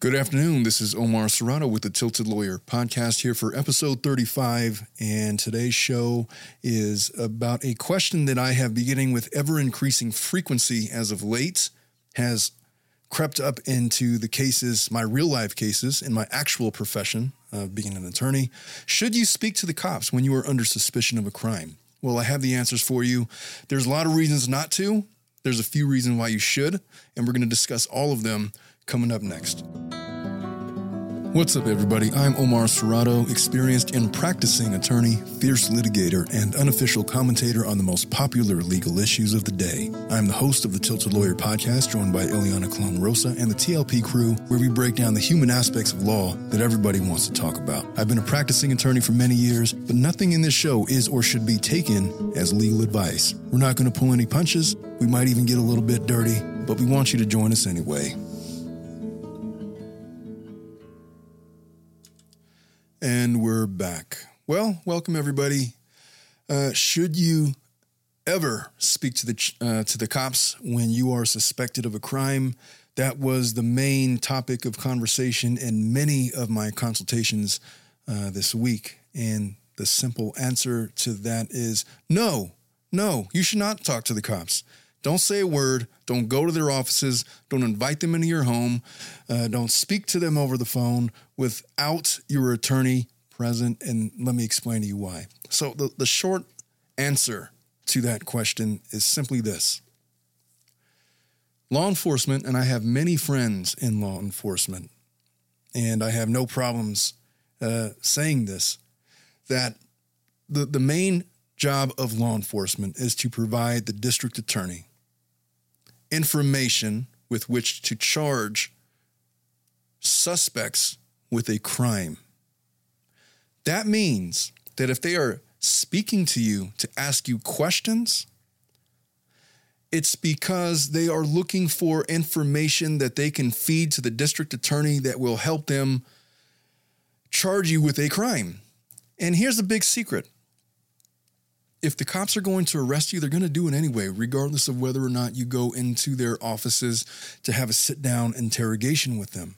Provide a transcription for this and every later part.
Good afternoon. This is Omar Serrato with the Tilted Lawyer podcast here for episode 35. And today's show is about a question that I have been getting with ever increasing frequency as of late, has crept up into the cases, my real life cases in my actual profession of being an attorney. Should you speak to the cops when you are under suspicion of a crime? Well, I have the answers for you. There's a lot of reasons not to. There's a few reasons why you should, and we're going to discuss all of them coming up next. What's up, everybody? I'm Omar Serrato, experienced and practicing attorney, fierce litigator, and unofficial commentator on the most popular legal issues of the day. I'm the host of the Tilted Lawyer podcast, joined by Eliana Colon Rosa and the TLP crew, where we break down the human aspects of law that everybody wants to talk about. I've been a practicing attorney for many years, but nothing in this show is or should be taken as legal advice. We're not going to pull any punches. We might even get a little bit dirty, but we want you to join us anyway. And we're back. Well, welcome everybody. Uh, should you ever speak to the uh, to the cops when you are suspected of a crime? That was the main topic of conversation in many of my consultations uh, this week. And the simple answer to that is no, no, you should not talk to the cops. Don't say a word. Don't go to their offices. Don't invite them into your home. Uh, don't speak to them over the phone without your attorney present. And let me explain to you why. So, the, the short answer to that question is simply this Law enforcement, and I have many friends in law enforcement, and I have no problems uh, saying this, that the, the main job of law enforcement is to provide the district attorney information with which to charge suspects with a crime. That means that if they are speaking to you to ask you questions, it's because they are looking for information that they can feed to the district attorney that will help them charge you with a crime. And here's the big secret if the cops are going to arrest you, they're going to do it anyway, regardless of whether or not you go into their offices to have a sit down interrogation with them.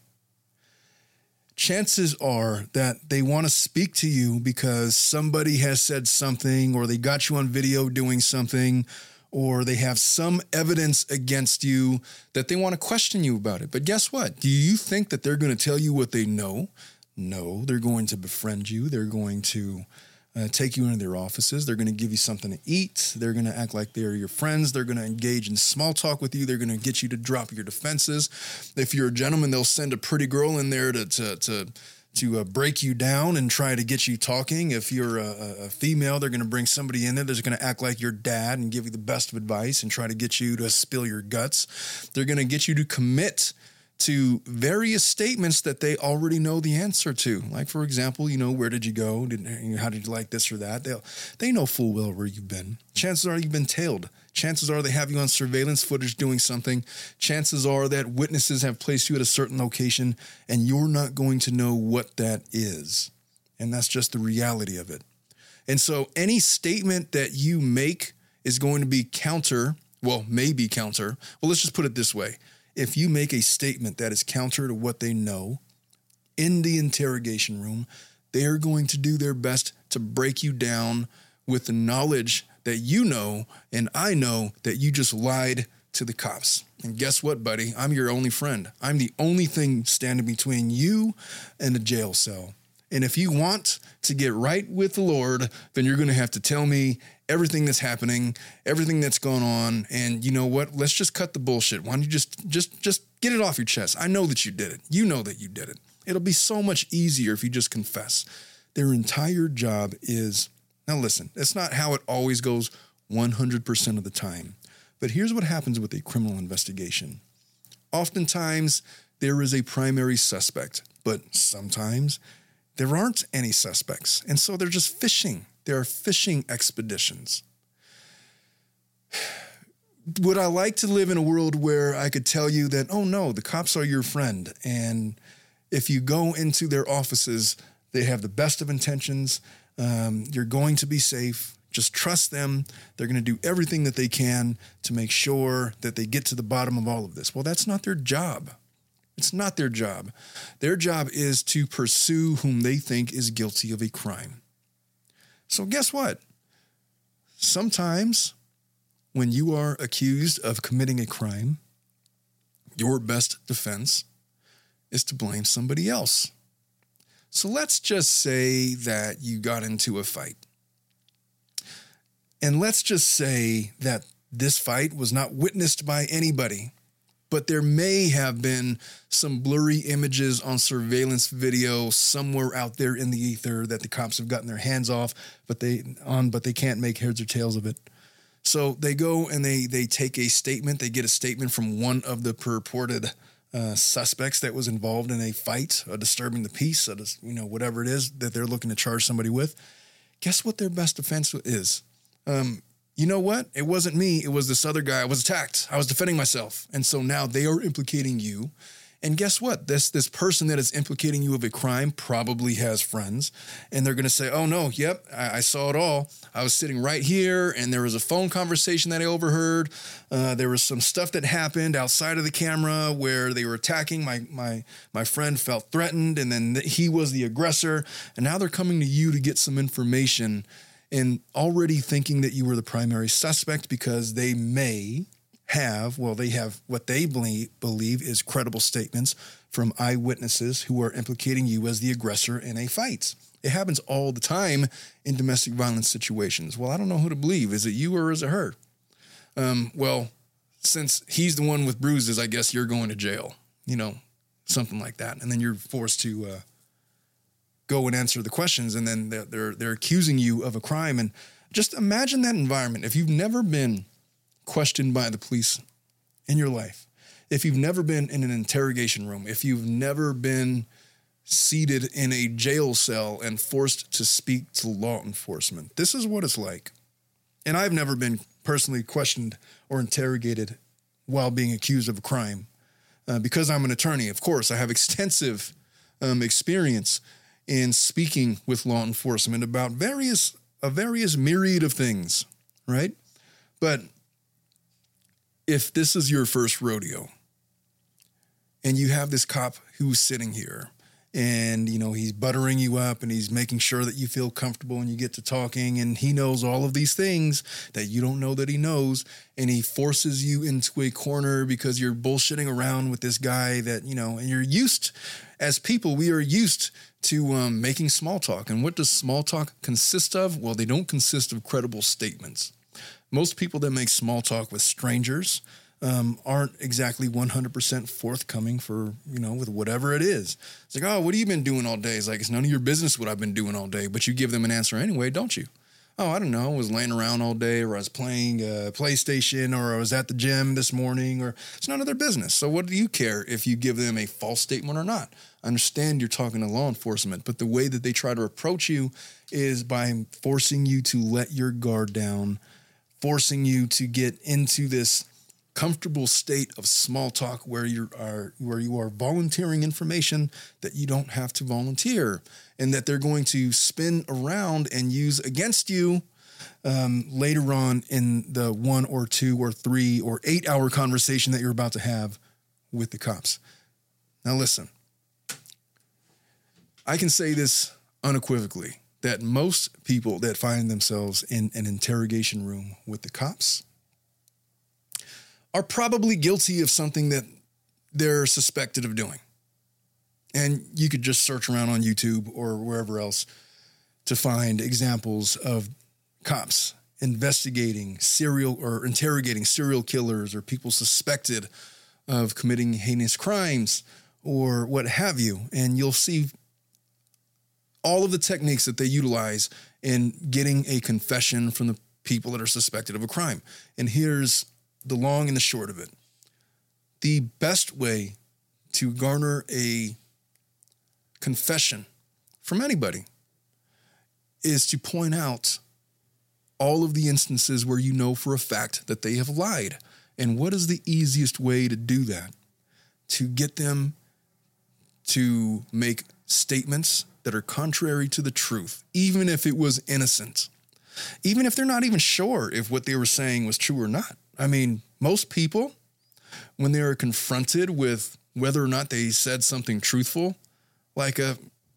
Chances are that they want to speak to you because somebody has said something, or they got you on video doing something, or they have some evidence against you that they want to question you about it. But guess what? Do you think that they're going to tell you what they know? No, they're going to befriend you. They're going to uh, take you into their offices. They're going to give you something to eat. They're going to act like they're your friends. They're going to engage in small talk with you. They're going to get you to drop your defenses. If you're a gentleman, they'll send a pretty girl in there to to to to uh, break you down and try to get you talking. If you're a, a female, they're going to bring somebody in there that's going to act like your dad and give you the best of advice and try to get you to spill your guts. They're going to get you to commit to various statements that they already know the answer to. Like, for example, you know, where did you go? Did, how did you like this or that? They they know full well where you've been. Chances are you've been tailed. Chances are they have you on surveillance footage doing something. Chances are that witnesses have placed you at a certain location and you're not going to know what that is. And that's just the reality of it. And so any statement that you make is going to be counter, well, maybe counter. Well, let's just put it this way if you make a statement that is counter to what they know in the interrogation room, they are going to do their best to break you down with the knowledge that you know and I know that you just lied to the cops. And guess what, buddy? I'm your only friend. I'm the only thing standing between you and a jail cell. And if you want to get right with the Lord, then you're going to have to tell me everything that's happening, everything that's going on, and you know what? Let's just cut the bullshit. Why don't you just just just get it off your chest? I know that you did it. You know that you did it. It'll be so much easier if you just confess. Their entire job is now listen, it's not how it always goes 100% of the time. But here's what happens with a criminal investigation. Oftentimes, there is a primary suspect, but sometimes there aren't any suspects. And so they're just fishing. There are fishing expeditions. Would I like to live in a world where I could tell you that, oh no, the cops are your friend? And if you go into their offices, they have the best of intentions. Um, you're going to be safe. Just trust them. They're going to do everything that they can to make sure that they get to the bottom of all of this. Well, that's not their job. It's not their job. Their job is to pursue whom they think is guilty of a crime. So, guess what? Sometimes when you are accused of committing a crime, your best defense is to blame somebody else. So let's just say that you got into a fight. And let's just say that this fight was not witnessed by anybody, but there may have been some blurry images on surveillance video somewhere out there in the ether that the cops have gotten their hands off, but they on but they can't make heads or tails of it. So they go and they they take a statement. They get a statement from one of the purported uh, suspects that was involved in a fight, a disturbing the peace, a, you know whatever it is that they're looking to charge somebody with. Guess what their best defense is? Um, you know what? It wasn't me. It was this other guy. I was attacked. I was defending myself, and so now they are implicating you and guess what? This this person that is implicating you of a crime probably has friends, and they're to say, "Oh no, yep, I, I, saw it all. I was sitting right here, and there was a phone conversation that I overheard. Uh, there was some stuff that happened outside of the camera where they were attacking my my my friend felt threatened, and then he was the aggressor. And now they're coming to you to get some information." And already thinking that you were the primary suspect because they may have, well, they have what they believe is credible statements from eyewitnesses who are implicating you as the aggressor in a fight. It happens all the time in domestic violence situations. Well, I don't know who to believe. Is it you or is it her? Um, well, since he's the one with bruises, I guess you're going to jail, you know, something like that. And then you're forced to uh, go and answer the questions, and then they're, they're, they're accusing you of a crime. And just imagine that environment. If you've never been questioned by the police in your life, if you've never been in an interrogation room, if you've never been seated in a jail cell and forced to speak to law enforcement, this is what it's like. And I've never been personally questioned or interrogated while being accused of a crime. Uh, because I'm an attorney, of course, I have extensive um, experience in speaking with law enforcement about various a various myriad of things, right? But if this is your first rodeo and you have this cop who's sitting here and you know he's buttering you up and he's making sure that you feel comfortable and you get to talking and he knows all of these things that you don't know that he knows and he forces you into a corner because you're bullshitting around with this guy that you know and you're used as people we are used to um, making small talk and what does small talk consist of well they don't consist of credible statements most people that make small talk with strangers um, aren't exactly 100% forthcoming for, you know, with whatever it is. It's like, oh, what have you been doing all day? It's like, it's none of your business what I've been doing all day, but you give them an answer anyway, don't you? Oh, I don't know. I was laying around all day, or I was playing uh, PlayStation, or I was at the gym this morning, or it's none of their business. So, what do you care if you give them a false statement or not? I understand you're talking to law enforcement, but the way that they try to approach you is by forcing you to let your guard down forcing you to get into this comfortable state of small talk where you are where you are volunteering information that you don't have to volunteer and that they're going to spin around and use against you um, later on in the one or two or three or eight hour conversation that you're about to have with the cops. Now listen i can say this unequivocally that most people that find themselves in an interrogation room with the cops are probably guilty of something that they're suspected of doing. And you could just search around on YouTube or wherever else to find examples of cops investigating serial or interrogating serial killers or people suspected of committing heinous crimes or what have you. And you'll see all of the techniques that they utilize in getting a confession from the people that are suspected of a crime. And here's the long and the short of it the best way to garner a confession from anybody is to point out all of the instances where you know for a fact that they have lied. And what is the easiest way to do that? To get them to make statements that are contrary to the truth, even if it was innocent, even if they're not even sure if what they were saying was true or not. I mean, most people when they are confronted with whether or not they said something truthful. Like, uh,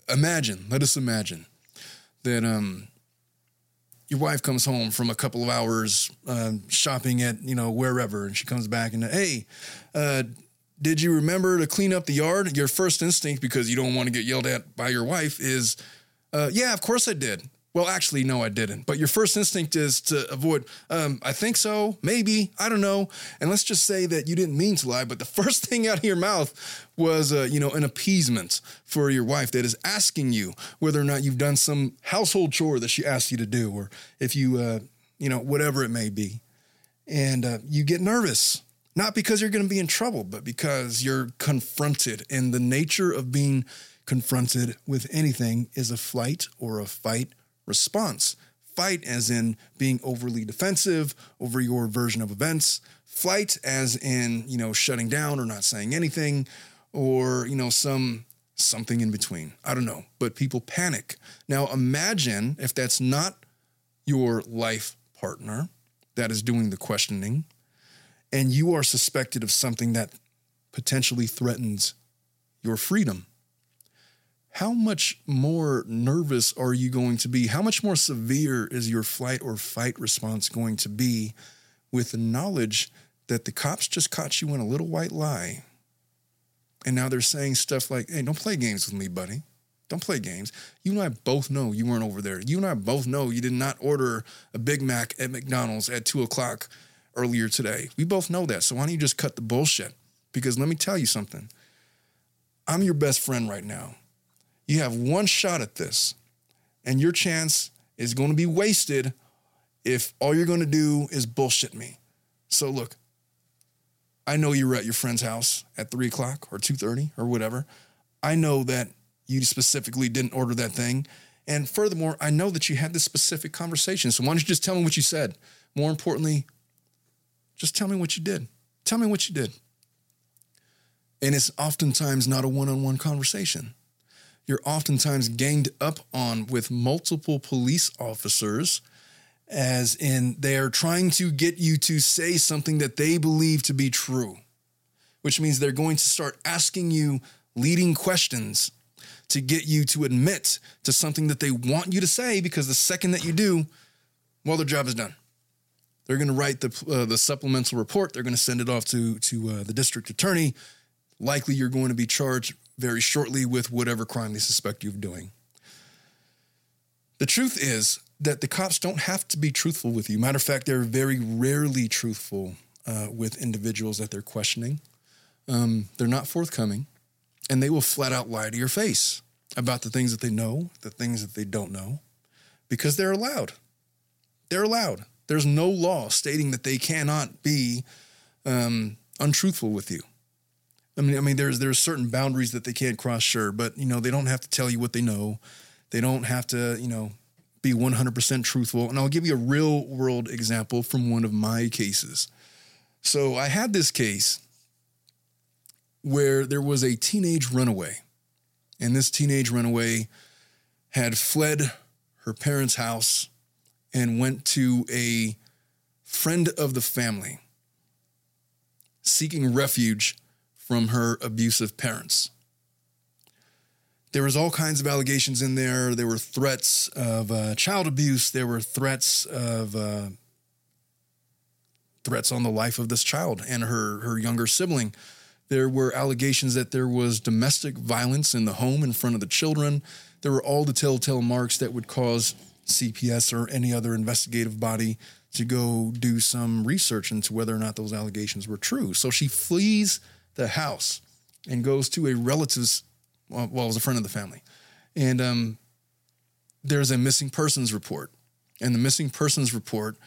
imagine, let us imagine that um, your wife comes home from a couple of hours uh, shopping at, you know, wherever, and she comes back and, hey, uh, did you remember to clean up the yard? Your first instinct, because you don't want to get yelled at by your wife, is, uh, yeah, of course I did. Well, actually, no, I didn't. But your first instinct is to avoid, um, I think so, maybe, I don't know. And let's just say that you didn't mean to lie, but the first thing out of your mouth was, uh, you know, an appeasement for your wife that is asking you whether or not you've done some household chore that she asked you to do, or if you, uh, you know, whatever it may be. And uh, you get nervous, not because you're going to be in trouble, but because you're confronted. And the nature of being confronted with anything is a flight or a fight response. Fight as in being overly defensive over your version of events. Flight as in, you know, shutting down or not saying anything or, you know, some something in between. I don't know, but people panic. Now imagine if that's not your life partner that is doing the questioning and you are suspected of something that potentially threatens your freedom how much more nervous are you going to be? How much more severe is your flight or fight response going to be with the knowledge that the cops just caught you in a little white lie? And now they're saying stuff like, hey, don't play games with me, buddy. Don't play games. You and I both know you weren't over there. You and I both know you did not order a Big Mac at McDonald's at two o'clock earlier today. We both know that. So why don't you just cut the bullshit? Because let me tell you something. I'm your best friend right now. You have one shot at this, and your chance is going to be wasted if all you're going to do is bullshit me. So look, I know you were at your friend's house at three o'clock or two thirty or whatever. I know that you specifically didn't order that thing. And furthermore, I know that you had this specific conversation. So why don't you just tell me what you said? More importantly, just tell me what you did. Tell me what you did. And it's oftentimes not a one on one conversation you're oftentimes ganged up on with multiple police officers, as in they are trying to get you to say something that they believe to be true, which means they're going to start asking you leading questions to get you to admit to something that they want you to say because the second that you do, well, their job is done. They're going to write the uh, the supplemental report. They're going to send it off to to uh, the district attorney. Likely, you're going to be charged very shortly with whatever crime they suspect you of doing. The truth is that the cops don't have to be truthful with you. Matter of fact, they're very rarely truthful uh, with individuals that they're questioning. Um, they're not forthcoming, and they will flat out lie to your face about the things that they know, the things that they don't know, because they're allowed. They're allowed. There's no law stating that they cannot be um, untruthful with you. I mean, I mean, there's there's certain boundaries that they can't cross, sure, but you know, they don't have to tell you what they know. They don't have to, you know, be 100% truthful. And I'll give you a real world example from one of my cases. So I had this case where there was a teenage runaway, and this teenage runaway had fled her parents' house and went to a friend of the family seeking refuge from her abusive parents. There was all kinds of allegations in there. There were threats of uh, child abuse. There were threats of uh, threats on the life of this child and her her younger sibling. There were allegations that there was domestic violence in the home in front of the children. There were all the telltale marks that would cause CPS or any other investigative body to go do some research into whether or not those allegations were true. So she flees the house and goes to a relative's, well, well it was a friend of the family. And um, there's a missing persons report. And the missing persons report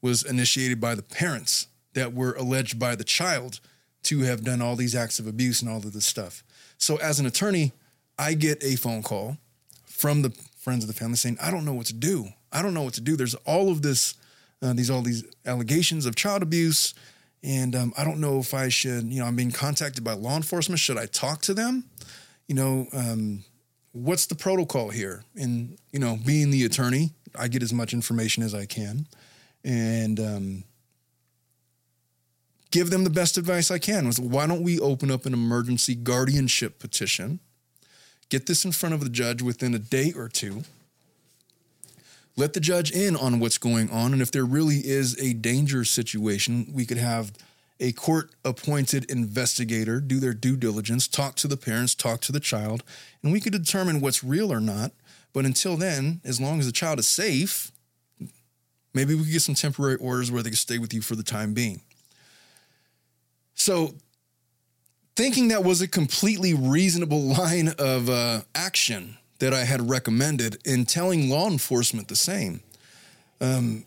was initiated by the parents that were alleged by the child to have done all these acts of abuse and all of this stuff. So, as an attorney, I get a phone call from the friends of the family saying, I don't know what to do. I don't know what to do. There's all of this, uh, these all these allegations of child abuse. And um, I don't know if I should, you know, I'm being contacted by law enforcement. Should I talk to them? You know, um, what's the protocol here? And, you know, being the attorney, I get as much information as I can. And um, give them the best advice I can. Was why don't we open up an emergency guardianship petition? Get this in front of the judge within a day or two. Let the judge in on what's going on. And if there really is a danger situation, we could have a court appointed investigator do their due diligence, talk to the parents, talk to the child, and we could determine what's real or not. But until then, as long as the child is safe, maybe we could get some temporary orders where they can stay with you for the time being. So, thinking that was a completely reasonable line of uh, action that I had recommended in telling law enforcement the same, um,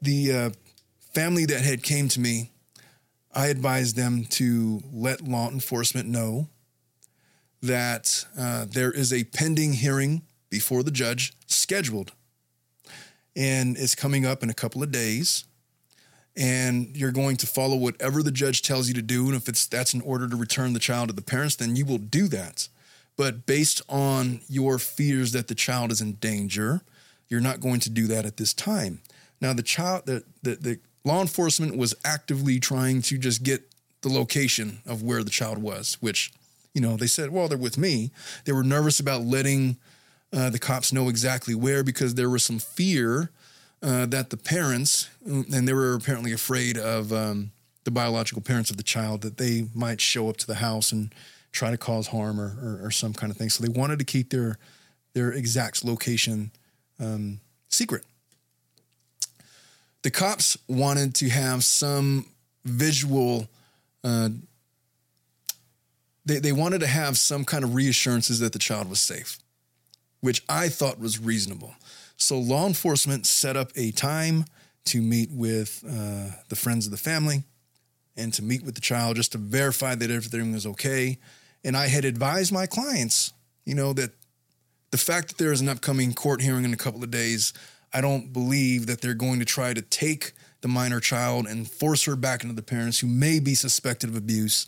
the uh, family that had came to me, I advised them to let law enforcement know that uh, there is a pending hearing before the judge scheduled, and it's coming up in a couple of days. And you're going to follow whatever the judge tells you to do. And if it's that's an order to return the child to the parents then you will do that but based on your fears that the child is in danger you're not going to do that at this time. Now the child the, the, the law enforcement was actively trying to just get the location of where the child was which you know they said well they're with me. They were nervous about letting uh, the cops know exactly where because there was some fear uh, that the parents, and they were apparently afraid of um, the biological parents of the child, that they might show up to the house and try to cause harm or, or, or some kind of thing. So they wanted to keep their their exact location um, secret. The cops wanted to have some visual. Uh, they, they wanted to have some kind of reassurances that the child was safe, which I thought was reasonable. So law enforcement set up a time to meet with uh, the friends of the family and to meet with the child just to verify that everything was okay. And I had advised my clients, you know, that the fact that there is an upcoming court hearing in a couple of days, I don't believe that they're going to try to take the minor child and force her back into the parents who may be suspected of abuse.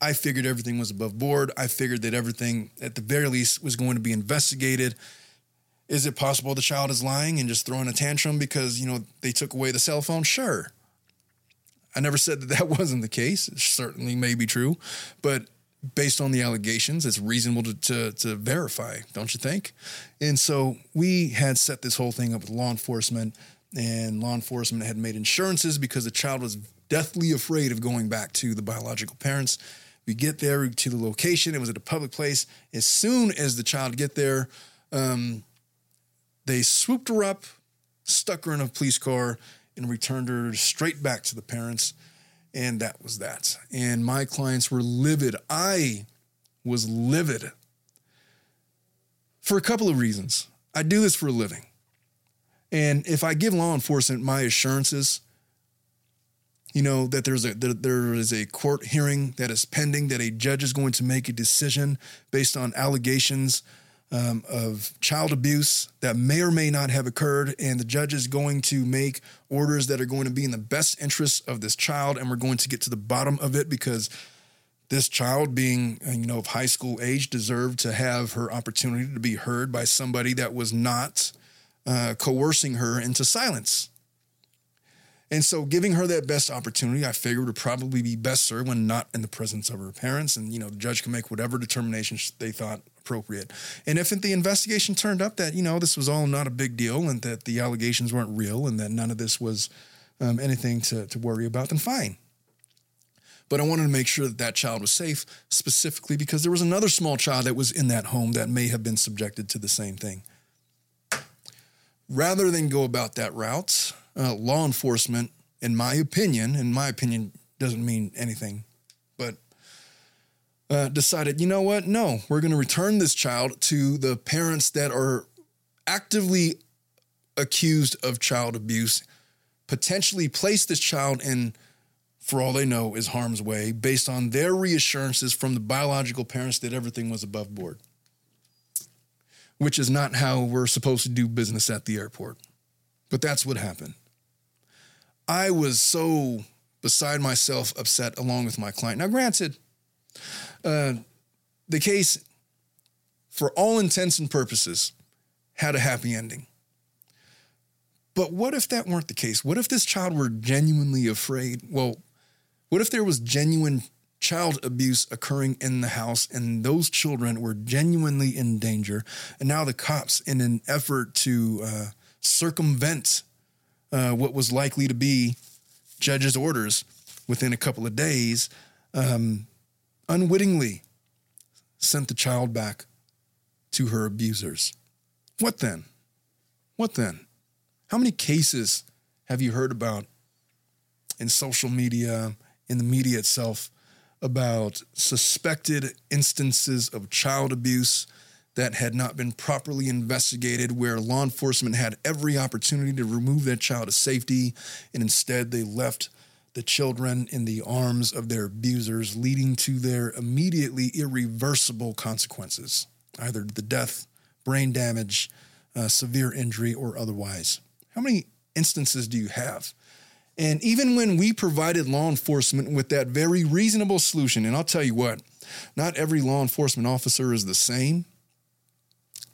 I figured everything was above board. I figured that everything, at the very least, was going to be investigated is it possible the child is lying and just throwing a tantrum because, you know, they took away the cell phone? Sure. I never said that that wasn't the case. It certainly may be true, but based on the allegations, it's reasonable to, to, to, verify, don't you think? And so we had set this whole thing up with law enforcement, and law enforcement had made insurances because the child was deathly afraid of going back to the biological parents. We get there to the location, it was at a public place. As soon as the child get there, um, they swooped her up, stuck her in a police car, and returned her straight back to the parents. And that was that. And my clients were livid. I was livid for a couple of reasons. I do this for a living. And if I give law enforcement my assurances, you know that there's a that there is a court hearing that is pending that a judge is going to make a decision based on allegations um, of child abuse that may or may not have occurred, and the judge is going to make orders that are going to be in the best interest of this child, and we're going to get to the bottom of it because this child, being uh, you know of high school age, deserved to have her opportunity to be heard by somebody that was not uh, coercing her into silence. And so, giving her that best opportunity, I figured would probably be best served when not in the presence of her parents. And, you know, the judge can make whatever determinations they thought appropriate. And if the investigation turned up that, you know, this was all not a big deal and that the allegations weren't real and that none of this was um, anything to, to worry about, then fine. But I wanted to make sure that that child was safe, specifically because there was another small child that was in that home that may have been subjected to the same thing. Rather than go about that route, uh, law enforcement, in my opinion, in my opinion doesn't mean anything, uh, decided, you know what? No, we're going to return this child to the parents that are actively accused of child abuse, potentially place this child in, for all they know, is harm's way based on their reassurances from the biological parents that everything was above board, which is not how we're supposed to do business at the airport. But that's what happened. I was so beside myself upset along with my client. Now, granted, uh, the case, for all intents and purposes, had a happy ending. But what if that weren't the case? What if this child were genuinely afraid? Well, What if there was genuine child abuse occurring in the house and those children were genuinely in danger? And now the cops, in an effort to uh, circumvent uh, what was likely to be judge's orders within a couple of days, um, unwittingly sent the child back to her abusers. What then? What then? How many cases have you heard about in social media, in the media itself, about suspected instances of child abuse that had not been properly investigated, where law enforcement had every opportunity to remove that child to safety, and instead they left the children in the arms of their abusers, leading to their immediately irreversible consequences, either the death, brain damage, uh, severe injury, or otherwise. How many instances do you have? And even when we provided law enforcement with that very reasonable solution, and I'll tell you what, not every law enforcement officer is the same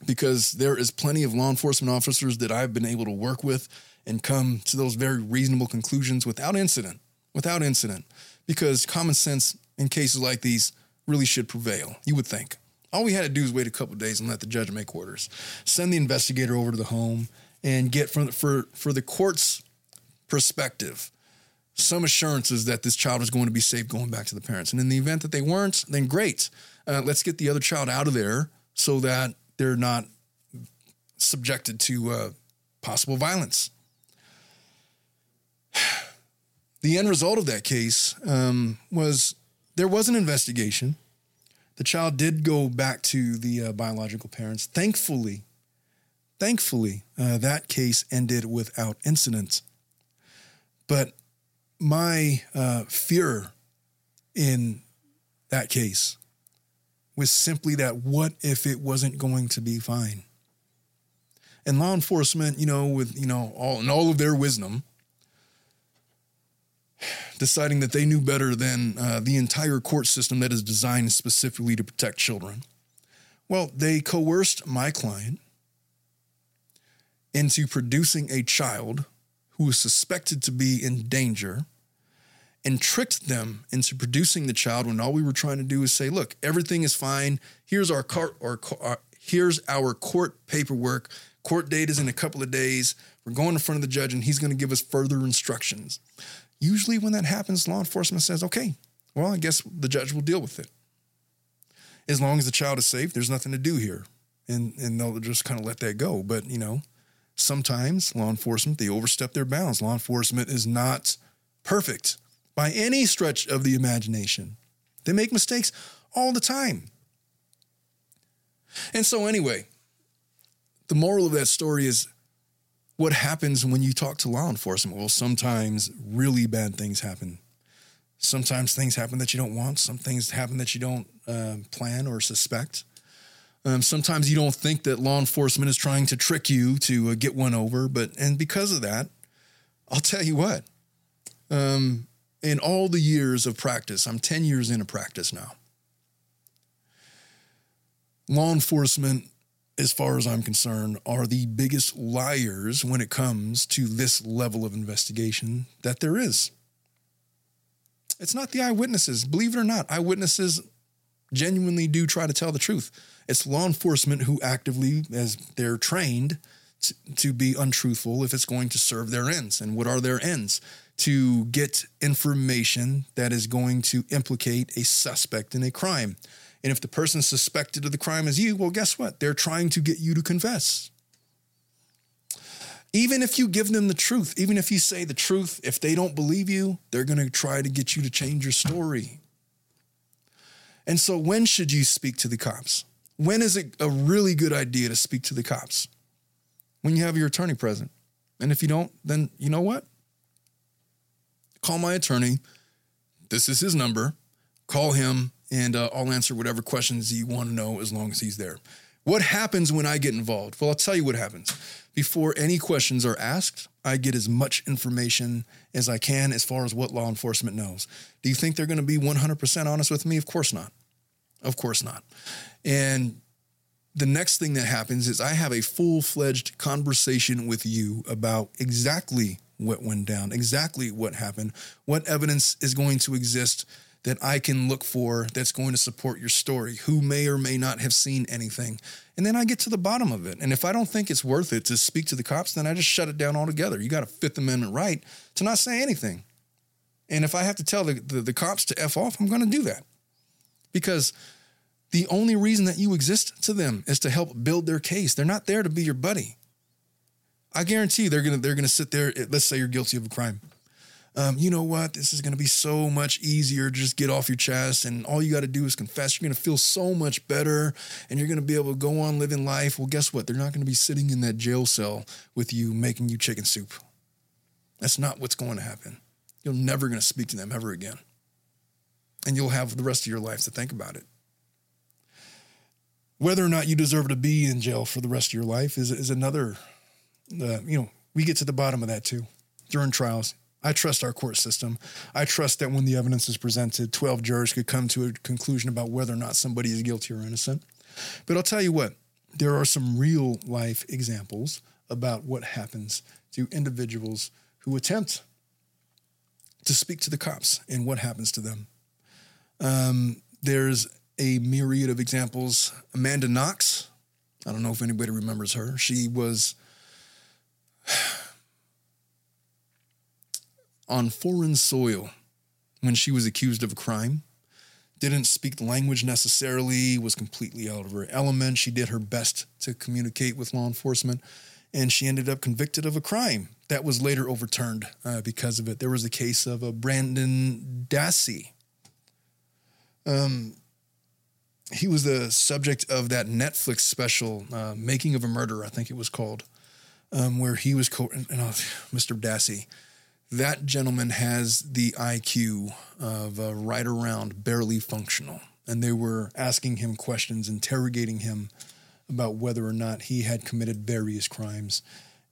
because there is plenty of law enforcement officers that I've been able to work with and come to those very reasonable conclusions without incident, without incident, because common sense in cases like these really should prevail, you would think. All we had to do is wait a couple days and let the judge make orders, send the investigator over to the home, and get from for for the court's perspective some assurances that this child is going to be safe going back to the parents. And in the event that they weren't, then great. Uh, let's get the other child out of there so that they're not subjected to uh, possible violence. The end result of that case um, was there was an investigation. The child did go back to the uh, biological parents. Thankfully, thankfully, uh, that case ended without incident. But my uh, fear in that case was simply that what if it wasn't going to be fine? And law enforcement, you know, with you know all and all of their wisdom, deciding that they knew better than uh, the entire court system that is designed specifically to protect children. Well, they coerced my client into producing a child who was suspected to be in danger and tricked them into producing the child when all we were trying to do is say, look, everything is fine. Here's our court uh, here's our court paperwork. Court date is in a couple of days. We're going in front of the judge and he's going to give us further instructions. Usually when that happens, law enforcement says, okay, well, I guess the judge will deal with it. As long as the child is safe, there's nothing to do here. And and they'll just kind of let that go. But you know, sometimes law enforcement they overstep their bounds. Law enforcement is not perfect by any stretch of the imagination. They make mistakes all the time. And so anyway, the moral of that story is what happens when you talk to law enforcement? Well, sometimes really bad things happen. Sometimes things happen that you don't want. Some things happen that you don't uh, plan or suspect. Um, sometimes you don't think that law enforcement is trying to trick you to uh, get one over, but and because of that, I'll tell you what. Um, in all the years of practice, I'm 10 years into practice now. Law enforcement, as far as I'm concerned, are the biggest liars when it comes to this level of investigation that there is. It's not the eyewitnesses. Believe it or not, eyewitnesses genuinely do try to tell the truth. It's law enforcement who actively, as they're trained, to, to be untruthful if it's going to serve their ends. And what are their ends? To get information that is going to implicate a suspect in a crime. And if the person suspected of the crime is you, well, guess what? They're trying to get you to confess. Even if you give them the truth, even if you say the truth, if they don't believe you, they're going to try to get you to change your story. And so, when should you speak to the cops? When is it a really good idea to speak to the cops? When you have your attorney present. And if you don't, then you know what? Call my attorney. This is his number. Call him, and uh, I'll answer whatever questions you want to know as long as he's there. What happens when I get involved? Well, I'll tell you what happens. Before any questions are asked, I get as much information as I can as far as what law enforcement knows. Do you think they're going to be 100% honest with me? Of course not. Of course not. And the next thing that happens is I have a full fledged conversation with you about exactly what went down, exactly what happened, what evidence is going to exist that I can look for that's going to support your story, who may or may not have seen anything. And then I get to the bottom of it. And if I don't think it's worth it to speak to the cops, then I just shut it down altogether. You got a Fifth Amendment right to not say anything. And if I have to tell the, the, the cops to F off, I'm going to do that. Because the only reason that you exist to them is to help build their case. They're not there to be your buddy. I guarantee they're gonna they're gonna sit there. Let's say you're guilty of a crime. Um, you know what? This is gonna be so much easier to just get off your chest, and all you got to do is confess. You're gonna feel so much better, and you're gonna be able to go on living life. Well, guess what? They're not gonna be sitting in that jail cell with you making you chicken soup. That's not what's going to happen. You're never gonna speak to them ever again, and you'll have the rest of your life to think about it whether or not you deserve to be in jail for the rest of your life is, is another uh, you know, we get to the bottom of that too during trials. I trust our court system. I trust that when the evidence is presented, 12 jurors could come to a conclusion about whether or not somebody is guilty or innocent. But I'll tell you what, there are some real life examples about what happens to individuals who attempt to speak to the cops and what happens to them. Um, there's a myriad of examples. Amanda Knox, I don't know if anybody remembers her. She was on foreign soil when she was accused of a crime. Didn't speak the language necessarily, was completely out of her element. She did her best to communicate with law enforcement, and she ended up convicted of a crime that was later overturned uh, because of it. There was a case of a Brendan Dassey. Um, he was the subject of that Netflix special, uh, Making of a Murder, I think it was called um, where he was co- uh, Mr. Dassey. That gentleman has the IQ of uh, right around barely functional. And they were asking him questions, interrogating him about whether or not he had committed various crimes.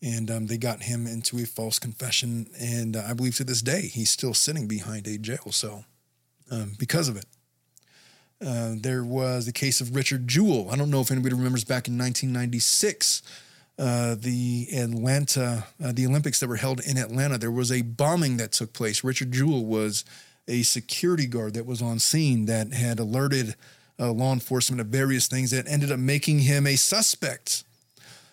And um, they got him into a false confession. And uh, I believe to this day, he's still sitting behind a jail cell um, because of it. Uh, there was the case of Richard Jewell. I don't know if anybody remembers back in 1996 uh, the Atlanta, uh, the Olympics that were held in Atlanta, there was a bombing that took place. Richard Jewell was a security guard that was on scene that had alerted uh, law enforcement of various things that ended up making him a suspect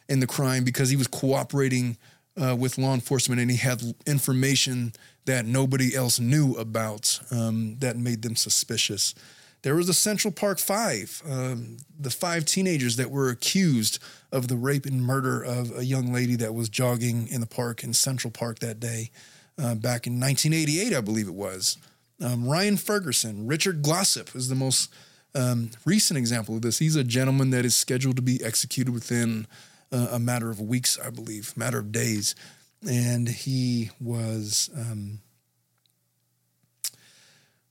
in the crime because he was cooperating uh, with law enforcement and he had information that nobody else knew about um, that made them suspicious. There was the Central Park Five, um, the five teenagers that were accused of the rape and murder of a young lady that was jogging in the park in Central Park that day uh, back in 1988, I believe it was. Um, Ryan Ferguson, Richard Glossip is the most um, recent example of this. He's a gentleman that is scheduled to be executed within uh, a matter of weeks, I believe, matter of days. And he was um,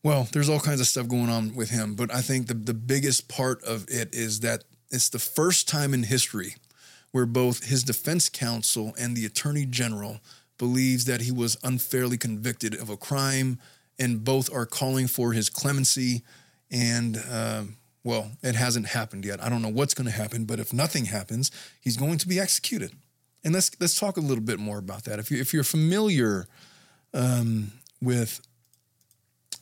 well, there's all kinds of stuff going on with him, but I think the, the biggest part of it is that it's the first time in history where both his defense counsel and the attorney general believes that he was unfairly convicted of a crime, and both are calling for his clemency. And uh, well, it hasn't happened yet. I don't know what's going to happen, but if nothing happens, he's going to be executed. And let's let's talk a little bit more about that. If you if you're familiar um, with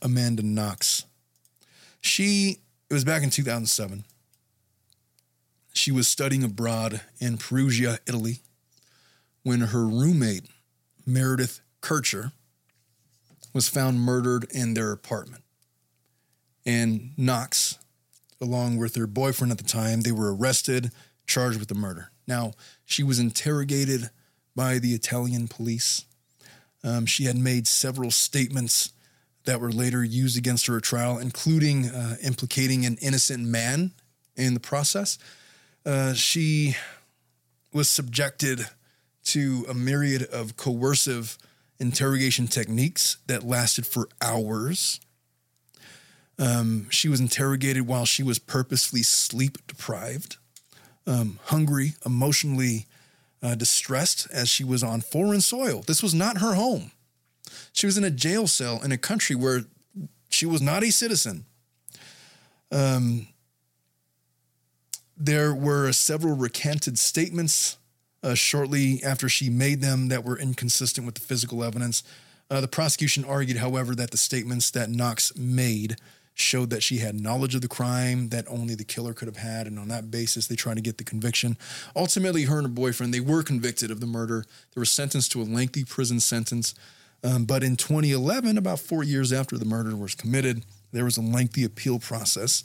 Amanda Knox. She, it was back in 2007. She was studying abroad in Perugia, Italy, when her roommate, Meredith Kercher, was found murdered in their apartment. And Knox, along with her boyfriend at the time, they were arrested, charged with the murder. Now, she was interrogated by the Italian police. Um, she had made several statements that were later used against her at trial, including uh, implicating an innocent man in the process. Uh, she was subjected to a myriad of coercive interrogation techniques that lasted for hours. Um, she was interrogated while she was purposely sleep deprived, um, hungry, emotionally uh, distressed as she was on foreign soil. This was not her home. She was in a jail cell in a country where she was not a citizen. Um, there were several recanted statements uh, shortly after she made them that were inconsistent with the physical evidence. Uh, the prosecution argued, however, that the statements that Knox made showed that she had knowledge of the crime that only the killer could have had, and on that basis, they tried to get the conviction. Ultimately, her and her boyfriend they were convicted of the murder. They were sentenced to a lengthy prison sentence. Um, but in 2011, about four years after the murder was committed, there was a lengthy appeal process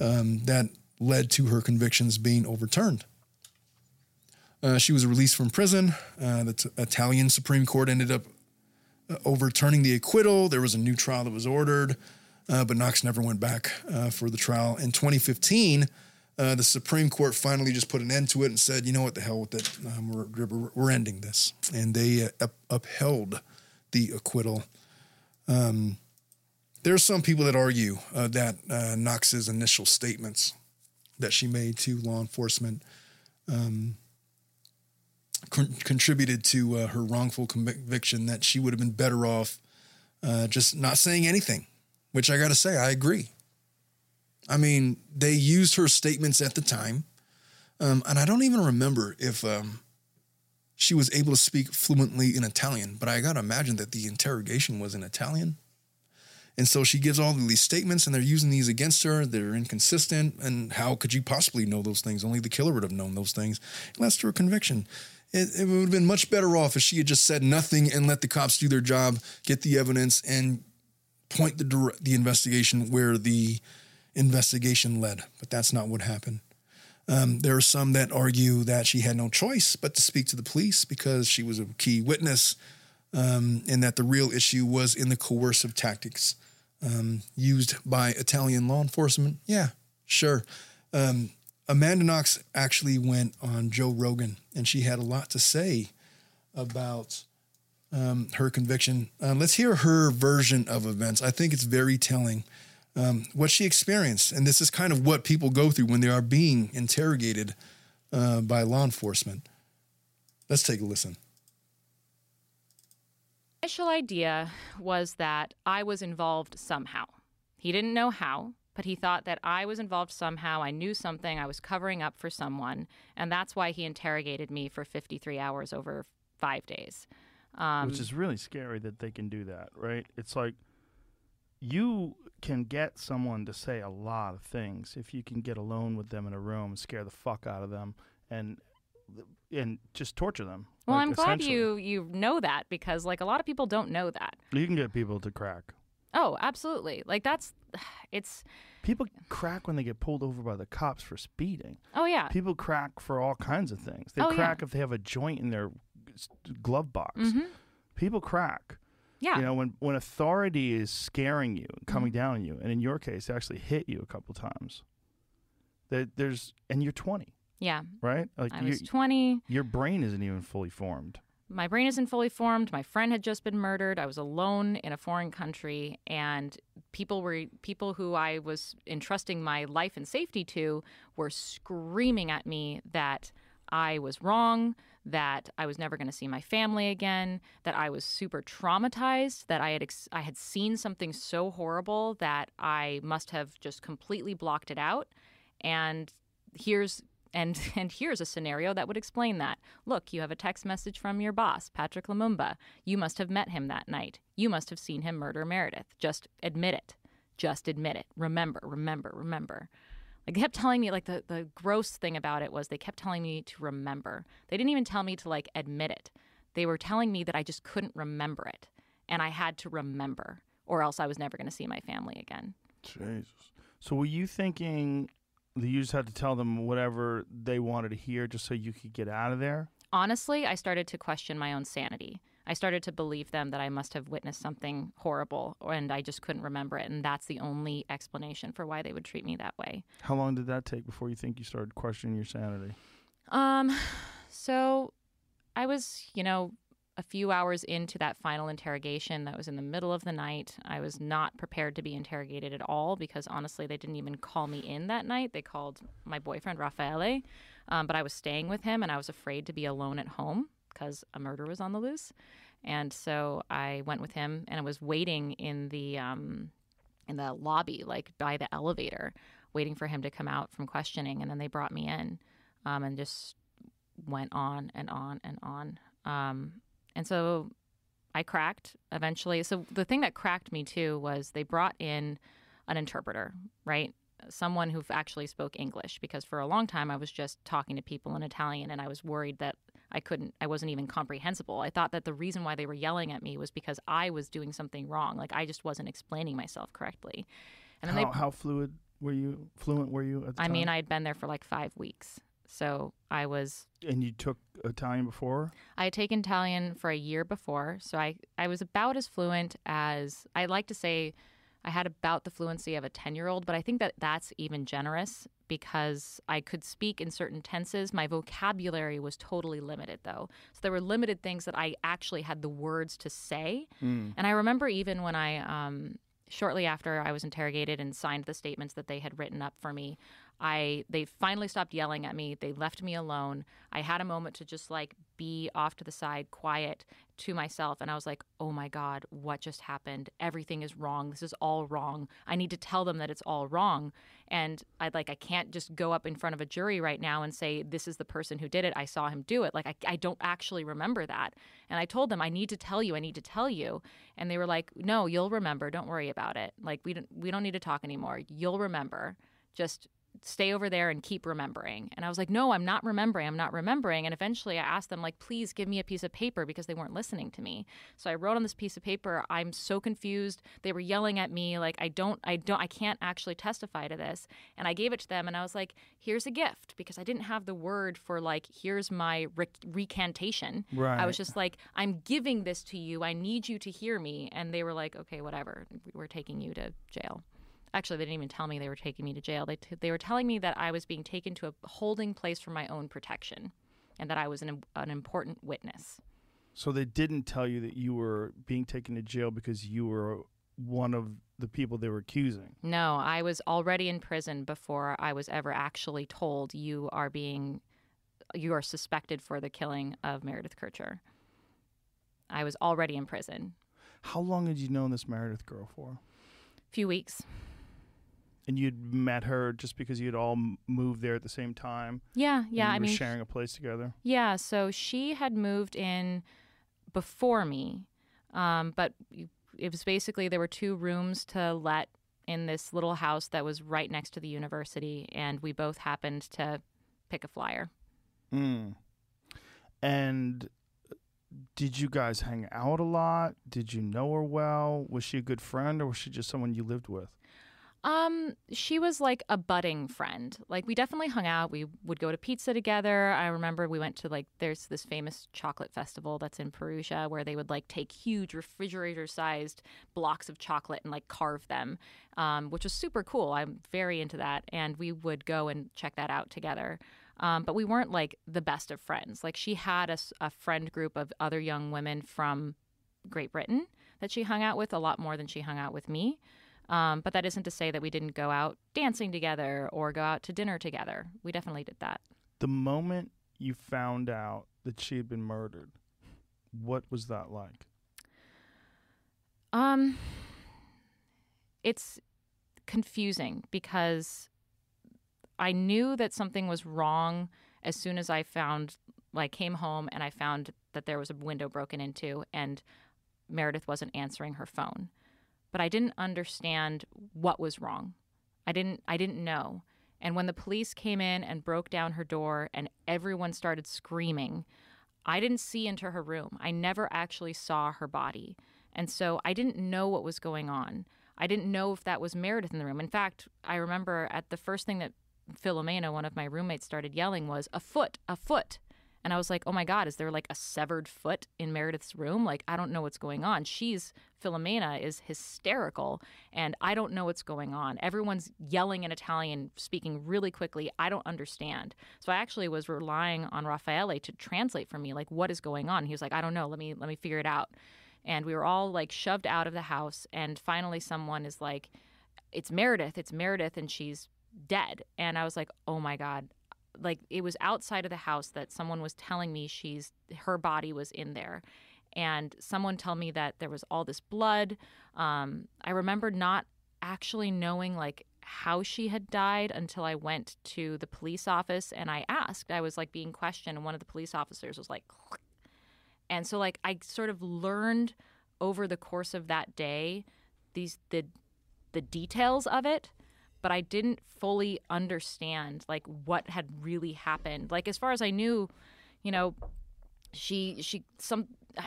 um, that led to her convictions being overturned. Uh, she was released from prison. Uh, the t- Italian Supreme Court ended up uh, overturning the acquittal. There was a new trial that was ordered, uh, but Knox never went back uh, for the trial. In 2015, uh, the Supreme Court finally just put an end to it and said, you know what, the hell with it. Um, we're, we're, ending this. And they up- upheld the acquittal. Um, there are some people that argue uh, that uh, Knox's initial statements that she made to law enforcement um, con- contributed to uh, her wrongful conviction, that she would have been better off uh, just not saying anything, which I got to say, I agree. I mean, they used her statements at the time. Um, and I don't even remember if um, she was able to speak fluently in Italian, but I got to imagine that the interrogation was in Italian. And so she gives all these statements, and they're using these against her. They're inconsistent. And how could you possibly know those things? Only the killer would have known those things. Led to her conviction. It, it would have been much better off if she had just said nothing and let the cops do their job, get the evidence, and point the, the investigation where the investigation led. But that's not what happened. Um, there are some that argue that she had no choice but to speak to the police because she was a key witness, um, and that the real issue was in the coercive tactics um, used by Italian law enforcement. Yeah, sure. Um, Amanda Knox actually went on Joe Rogan, and she had a lot to say about um, her conviction. Uh, let's hear her version of events. I think it's very telling um, what she experienced. And this is kind of what people go through when they are being interrogated uh, by law enforcement. Let's take a listen. Initial idea was that I was involved somehow. He didn't know how, but he thought that I was involved somehow. I knew something. I was covering up for someone, and that's why he interrogated me for 53 hours over five days. Um, Which is really scary that they can do that, right? It's like you can get someone to say a lot of things if you can get alone with them in a room, scare the fuck out of them, and and just torture them. Well, like, I'm glad you you know that because like a lot of people don't know that. You can get people to crack. Oh, absolutely. Like that's it's people crack when they get pulled over by the cops for speeding. Oh yeah. People crack for all kinds of things. They oh, crack yeah. if they have a joint in their glove box. Mm-hmm. People crack. Yeah. You know, when when authority is scaring you, coming mm-hmm. down on you, and in your case, actually hit you a couple times. That there's and you're 20. Yeah. Right? Like I was 20. Your brain isn't even fully formed. My brain isn't fully formed. My friend had just been murdered. I was alone in a foreign country and people were people who I was entrusting my life and safety to were screaming at me that I was wrong, that I was never going to see my family again, that I was super traumatized, that I had ex- I had seen something so horrible that I must have just completely blocked it out. And here's and and here's a scenario that would explain that. Look, you have a text message from your boss, Patrick Lumumba. You must have met him that night. You must have seen him murder Meredith. Just admit it. Just admit it. Remember, remember, remember. Like they kept telling me like the, the gross thing about it was they kept telling me to remember. They didn't even tell me to like admit it. They were telling me that I just couldn't remember it. And I had to remember, or else I was never gonna see my family again. Jesus. So were you thinking that you just had to tell them whatever they wanted to hear just so you could get out of there? Honestly, I started to question my own sanity. I started to believe them that I must have witnessed something horrible and I just couldn't remember it. And that's the only explanation for why they would treat me that way. How long did that take before you think you started questioning your sanity? Um, so I was, you know, a few hours into that final interrogation that was in the middle of the night. I was not prepared to be interrogated at all because honestly, they didn't even call me in that night. They called my boyfriend, Raffaele, um, but I was staying with him and I was afraid to be alone at home because a murder was on the loose. And so I went with him and I was waiting in the um, in the lobby, like by the elevator, waiting for him to come out from questioning. And then they brought me in um, and just went on and on and on. Um, and so I cracked eventually. So the thing that cracked me too was they brought in an interpreter, right? Someone who actually spoke English because for a long time I was just talking to people in Italian and I was worried that I couldn't, I wasn't even comprehensible. I thought that the reason why they were yelling at me was because I was doing something wrong. Like I just wasn't explaining myself correctly. And then how, they, how fluid were you? Fluent were you? I mean, I'd been there for like five weeks. So I was. And you took Italian before? I had taken Italian for a year before. So I, I was about as fluent as I like to say I had about the fluency of a 10 year old, but I think that that's even generous because I could speak in certain tenses. My vocabulary was totally limited, though. So there were limited things that I actually had the words to say. Mm. And I remember even when I, um, shortly after I was interrogated and signed the statements that they had written up for me, I they finally stopped yelling at me. They left me alone. I had a moment to just like be off to the side, quiet to myself and I was like, "Oh my god, what just happened? Everything is wrong. This is all wrong. I need to tell them that it's all wrong." And I like I can't just go up in front of a jury right now and say this is the person who did it. I saw him do it. Like I, I don't actually remember that. And I told them I need to tell you. I need to tell you. And they were like, "No, you'll remember. Don't worry about it. Like we don't we don't need to talk anymore. You'll remember. Just stay over there and keep remembering. And I was like, no, I'm not remembering. I'm not remembering. And eventually I asked them, like, please give me a piece of paper because they weren't listening to me. So I wrote on this piece of paper, I'm so confused. They were yelling at me. Like, I don't, I don't, I can't actually testify to this. And I gave it to them and I was like, here's a gift because I didn't have the word for, like, here's my re- recantation. Right. I was just like, I'm giving this to you. I need you to hear me. And they were like, okay, whatever. We're taking you to jail actually they didn't even tell me they were taking me to jail. They, t- they were telling me that i was being taken to a holding place for my own protection and that i was an, an important witness. So they didn't tell you that you were being taken to jail because you were one of the people they were accusing? No i was already in prison before i was ever actually told you are being you are suspected for the killing of meredith Kercher. I was already in prison. How long had you known this meredith girl for? A few weeks and you'd met her just because you'd all moved there at the same time. Yeah, yeah. I mean, sharing a place together. Yeah. So she had moved in before me, um, but it was basically there were two rooms to let in this little house that was right next to the university, and we both happened to pick a flyer. Mm. And did you guys hang out a lot? Did you know her well? Was she a good friend, or was she just someone you lived with? Um, she was like a budding friend. Like we definitely hung out. We would go to pizza together. I remember we went to like there's this famous chocolate festival that's in Perugia where they would like take huge refrigerator-sized blocks of chocolate and like carve them, um, which was super cool. I'm very into that, and we would go and check that out together. Um, but we weren't like the best of friends. Like she had a, a friend group of other young women from Great Britain that she hung out with a lot more than she hung out with me. Um, but that isn't to say that we didn't go out dancing together or go out to dinner together. We definitely did that. The moment you found out that she had been murdered, what was that like? Um, it's confusing because I knew that something was wrong as soon as I found, like, came home and I found that there was a window broken into and Meredith wasn't answering her phone but I didn't understand what was wrong. I didn't I didn't know. And when the police came in and broke down her door and everyone started screaming, I didn't see into her room. I never actually saw her body. And so I didn't know what was going on. I didn't know if that was Meredith in the room. In fact, I remember at the first thing that Philomena, one of my roommates, started yelling was, a foot, a foot. And I was like, oh my God, is there like a severed foot in Meredith's room? Like, I don't know what's going on. She's, Philomena is hysterical, and I don't know what's going on. Everyone's yelling in Italian, speaking really quickly. I don't understand. So I actually was relying on Raffaele to translate for me, like, what is going on? He was like, I don't know. Let me, let me figure it out. And we were all like shoved out of the house. And finally, someone is like, it's Meredith. It's Meredith, and she's dead. And I was like, oh my God, like it was outside of the house that someone was telling me she's her body was in there. And someone told me that there was all this blood. Um, i remember not actually knowing like how she had died until I went to the police office and I asked. I was like being questioned, and one of the police officers was like, and so like I sort of learned over the course of that day these the the details of it but I didn't fully understand like what had really happened. Like as far as I knew, you know, she she some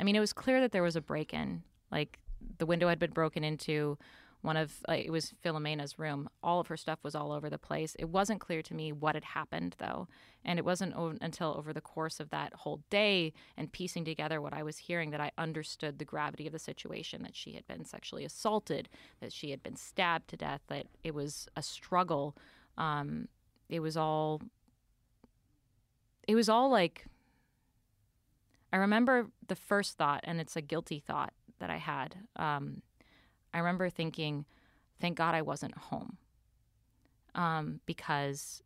I mean, it was clear that there was a break-in. Like the window had been broken into. One of uh, it was Philomena's room. All of her stuff was all over the place. It wasn't clear to me what had happened though, and it wasn't o- until over the course of that whole day and piecing together what I was hearing that I understood the gravity of the situation. That she had been sexually assaulted, that she had been stabbed to death, that it was a struggle. Um, it was all. It was all like. I remember the first thought, and it's a guilty thought that I had. Um, I remember thinking, thank God I wasn't home. Um, because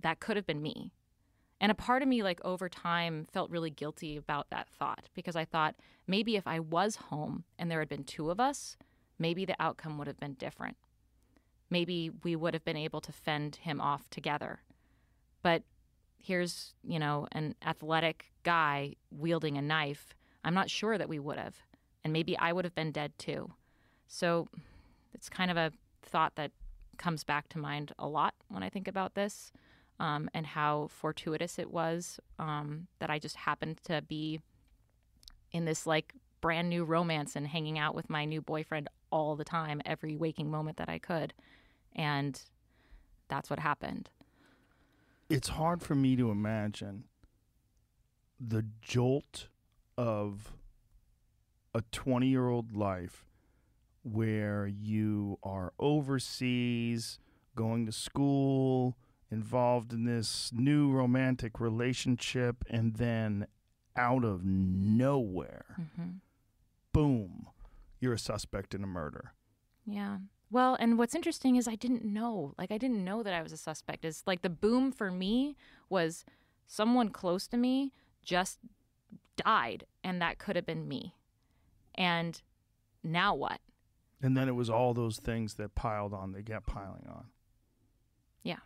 that could have been me. And a part of me, like over time, felt really guilty about that thought because I thought maybe if I was home and there had been two of us, maybe the outcome would have been different. Maybe we would have been able to fend him off together. But here's, you know, an athletic guy wielding a knife. I'm not sure that we would have. And maybe I would have been dead too. So it's kind of a thought that comes back to mind a lot when I think about this um, and how fortuitous it was um, that I just happened to be in this like brand new romance and hanging out with my new boyfriend all the time, every waking moment that I could. And that's what happened. It's hard for me to imagine the jolt of a 20 year old life where you are overseas, going to school, involved in this new romantic relationship, and then out of nowhere, Mm-hmm. boom, you're a suspect in a murder. Yeah. Well, and what's interesting is I didn't know. Like I didn't know that I was a suspect. Is like the boom for me was someone close to me just died and that could have been me. And now what? And then it was all those things that piled on, they kept piling on. Yeah.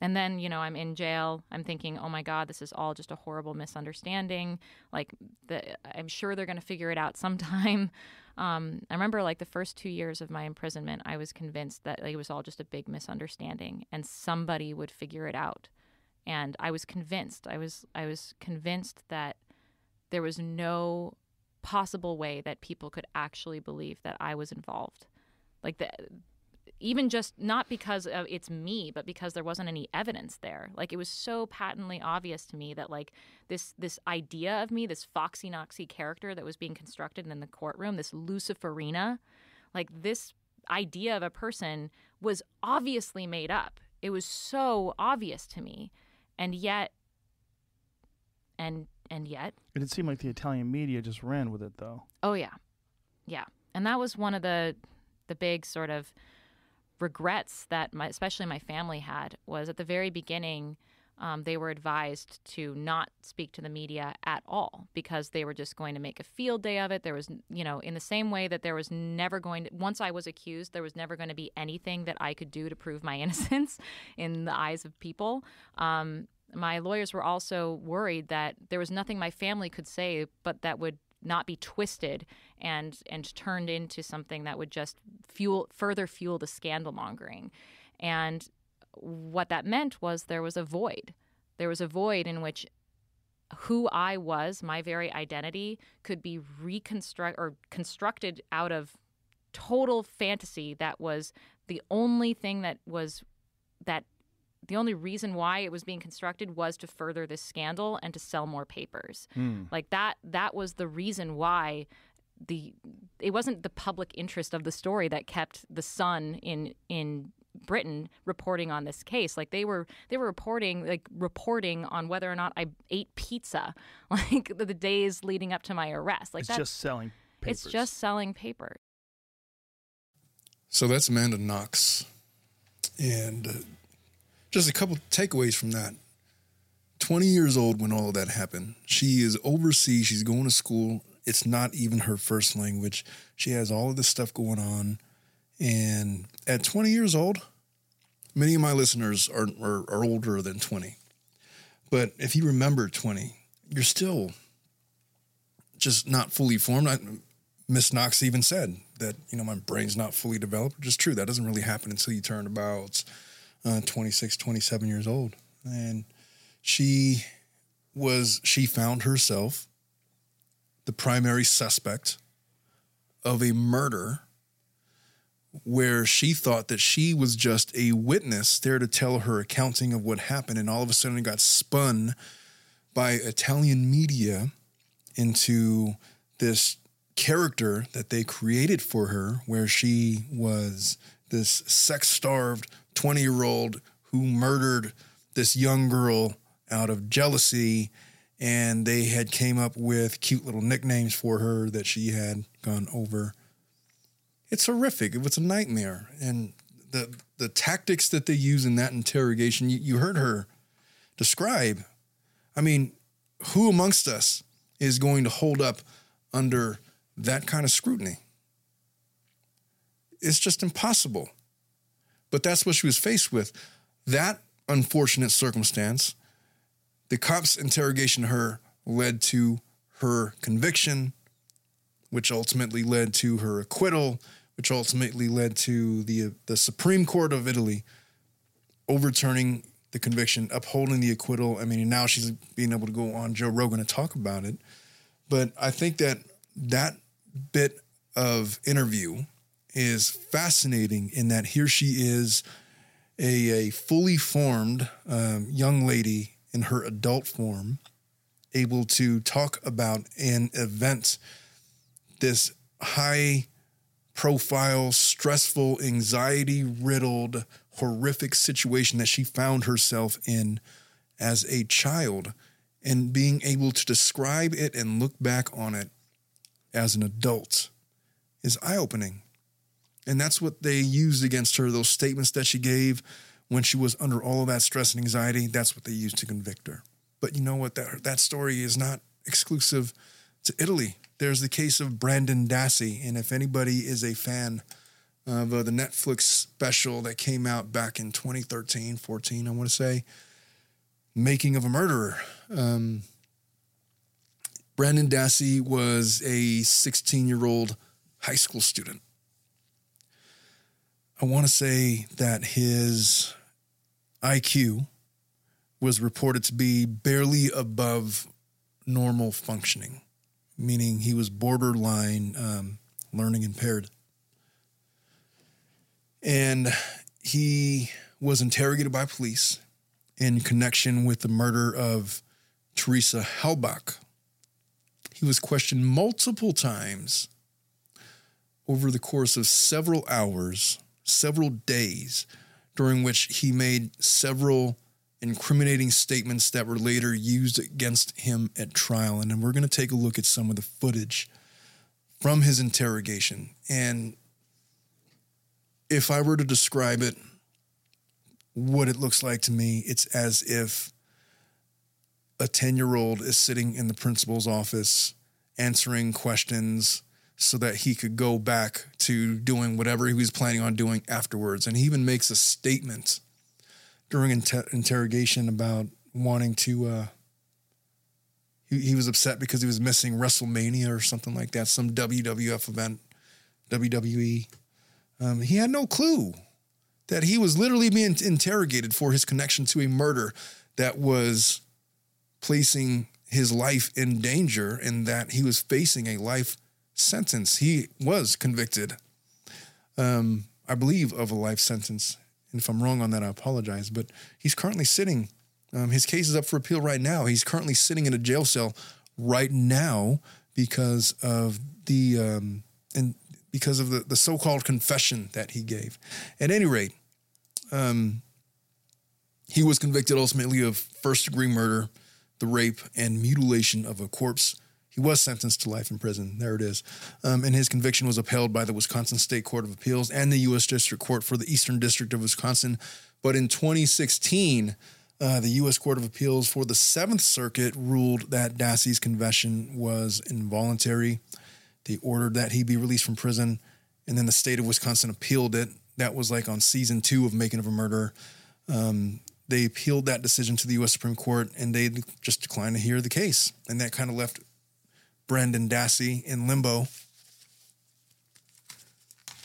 And then, you know, I'm in jail. I'm thinking, "Oh my god, this is all just a horrible misunderstanding." Like the I'm sure they're going to figure it out sometime. Um, I remember like the first 2 years of my imprisonment, I was convinced that like, it was all just a big misunderstanding and somebody would figure it out. And I was convinced. I was I was convinced that there was no possible way that people could actually believe that I was involved. Like the even just not because of it's me, but because there wasn't any evidence there. Like it was so patently obvious to me that like this this idea of me, this Foxy Knoxy character that was being constructed in the courtroom, this Luciferina, like this idea of a person was obviously made up. It was so obvious to me. And yet and and yet it seemed like the Italian media just ran with it, though. Oh yeah, yeah, and that was one of the the big sort of regrets that my, especially my family had was at the very beginning. Um, they were advised to not speak to the media at all because they were just going to make a field day of it. There was, you know, in the same way that there was never going to, once I was accused, there was never going to be anything that I could do to prove my innocence in the eyes of people. Um, my lawyers were also worried that there was nothing my family could say, but that would not be twisted and and turned into something that would just fuel further fuel the scandal mongering. And what that meant was there was a void. There was a void in which who I was, my very identity, could be reconstruct or constructed out of total fantasy that was the only thing that was that the only reason why it was being constructed was to further this scandal and to sell more papers. Like that that was the reason why the it wasn't the public interest of the story that kept the Sun in in Britain reporting on this case. Like they were they were reporting like reporting on whether or not I ate pizza like the, the days leading up to my arrest. Like it's that just selling papers. it's just selling papers. So that's Amanda Knox. And uh, just a couple takeaways from that. 20 years old when all of that happened. She is overseas. She's going to school. It's not even her first language. She has all of this stuff going on. And at 20 years old, many of my listeners are, are, are older than 20. But if you remember 20, you're still just not fully formed. Miss Knox even said that, you know, my brain's not fully developed, which is true. That doesn't really happen until you turn about uh, 26, 27 years old. And she was, she found herself the primary suspect of a murder where she thought that she was just a witness there to tell her accounting of what happened, and all of a sudden it got spun by Italian media into this character that they created for her, where she was this sex starved 20 year old who murdered this young girl out of jealousy and they had came up with cute little nicknames for her that she had gone over it's horrific. It was a nightmare. And the the tactics that they use in that interrogation, you, you heard her describe. I mean, who amongst us is going to hold up under that kind of scrutiny? It's just impossible. But that's what she was faced with. That unfortunate circumstance, the cops' interrogation of her led to her conviction, which ultimately led to her acquittal, which ultimately led to the the Supreme Court of Italy overturning the conviction, upholding the acquittal. I mean, now she's being able to go on Joe Rogan and talk about it. But I think that that bit of interview is fascinating in that here she is, a, a fully formed um, young lady in her adult form, able to talk about an event, this high profile, stressful, anxiety riddled, horrific situation that she found herself in as a child and being able to describe it and look back on it as an adult is eye opening. And that's what they used against her, those statements that she gave when she was under all of that stress and anxiety. That's what they used to convict her. But you know what? That, that story is not exclusive to Italy there's the case of Brandon Dassey. And if anybody is a fan of uh, the Netflix special that came out back in 2013, 14, I want to say, Making of a Murderer. Um, Brendan Dassey was a 16 year old high school student. I want to say that his IQ was reported to be barely above normal functioning meaning he was borderline um, learning impaired. And he was interrogated by police in connection with the murder of Teresa Halbach. He was questioned multiple times over the course of several hours, several days, during which he made several incriminating statements that were later used against him at trial. And then we're going to take a look at some of the footage from his interrogation. And if I were to describe it, what it looks like to me, it's as if a 10 year old is sitting in the principal's office answering questions so that he could go back to doing whatever he was planning on doing afterwards. And he even makes a statement during inter- interrogation about wanting to. Uh, he, he was upset because he was missing WrestleMania or something like that, some WWF event, WWE. Um, he had no clue that he was literally being interrogated for his connection to a murder that was placing his life in danger and that he was facing a life sentence. He was convicted, um, I believe, of a life sentence. And if I'm wrong on that, I apologize. But he's currently sitting, um, his case is up for appeal right now. He's currently sitting in a jail cell right now because of the um, and because of the, the so-called confession that he gave. At any rate, um, he was convicted ultimately of first degree murder, the rape, and mutilation of a corpse he was sentenced to life in prison. There it is. Um, and his conviction was upheld by the Wisconsin State Court of Appeals and the U.S. District Court for the Eastern District of Wisconsin. But in 2016, uh, the U.S. Court of Appeals for the Seventh Circuit ruled that Dassey's confession was involuntary. They ordered that he be released from prison and then the state of Wisconsin appealed it. That was like on season two of Making of a Murder. Um, they appealed that decision to the U.S. Supreme Court, and they just declined to hear the case, and that kind of left Brendan Dassey in limbo,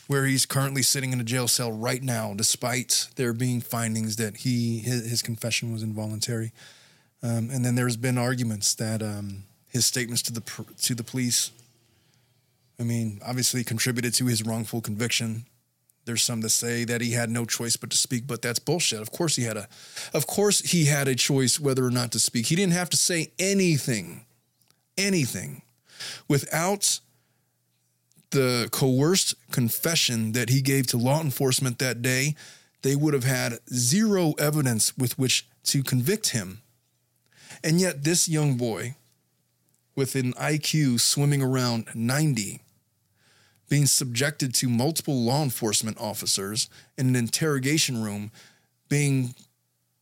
where he's currently sitting in a jail cell right now, despite there being findings that he his, his confession was involuntary. Um, and then there's been arguments that um, his statements to the to the police, I mean, obviously contributed to his wrongful conviction. There's some that say that he had no choice but to speak, but that's bullshit. Of course he had a, of course he had a choice whether or not to speak. He didn't have to say anything, anything, without the coerced confession that he gave to law enforcement that day. They would have had zero evidence with which to convict him. And yet, this young boy, with an IQ swimming around 90, being subjected to multiple law enforcement officers in an interrogation room, being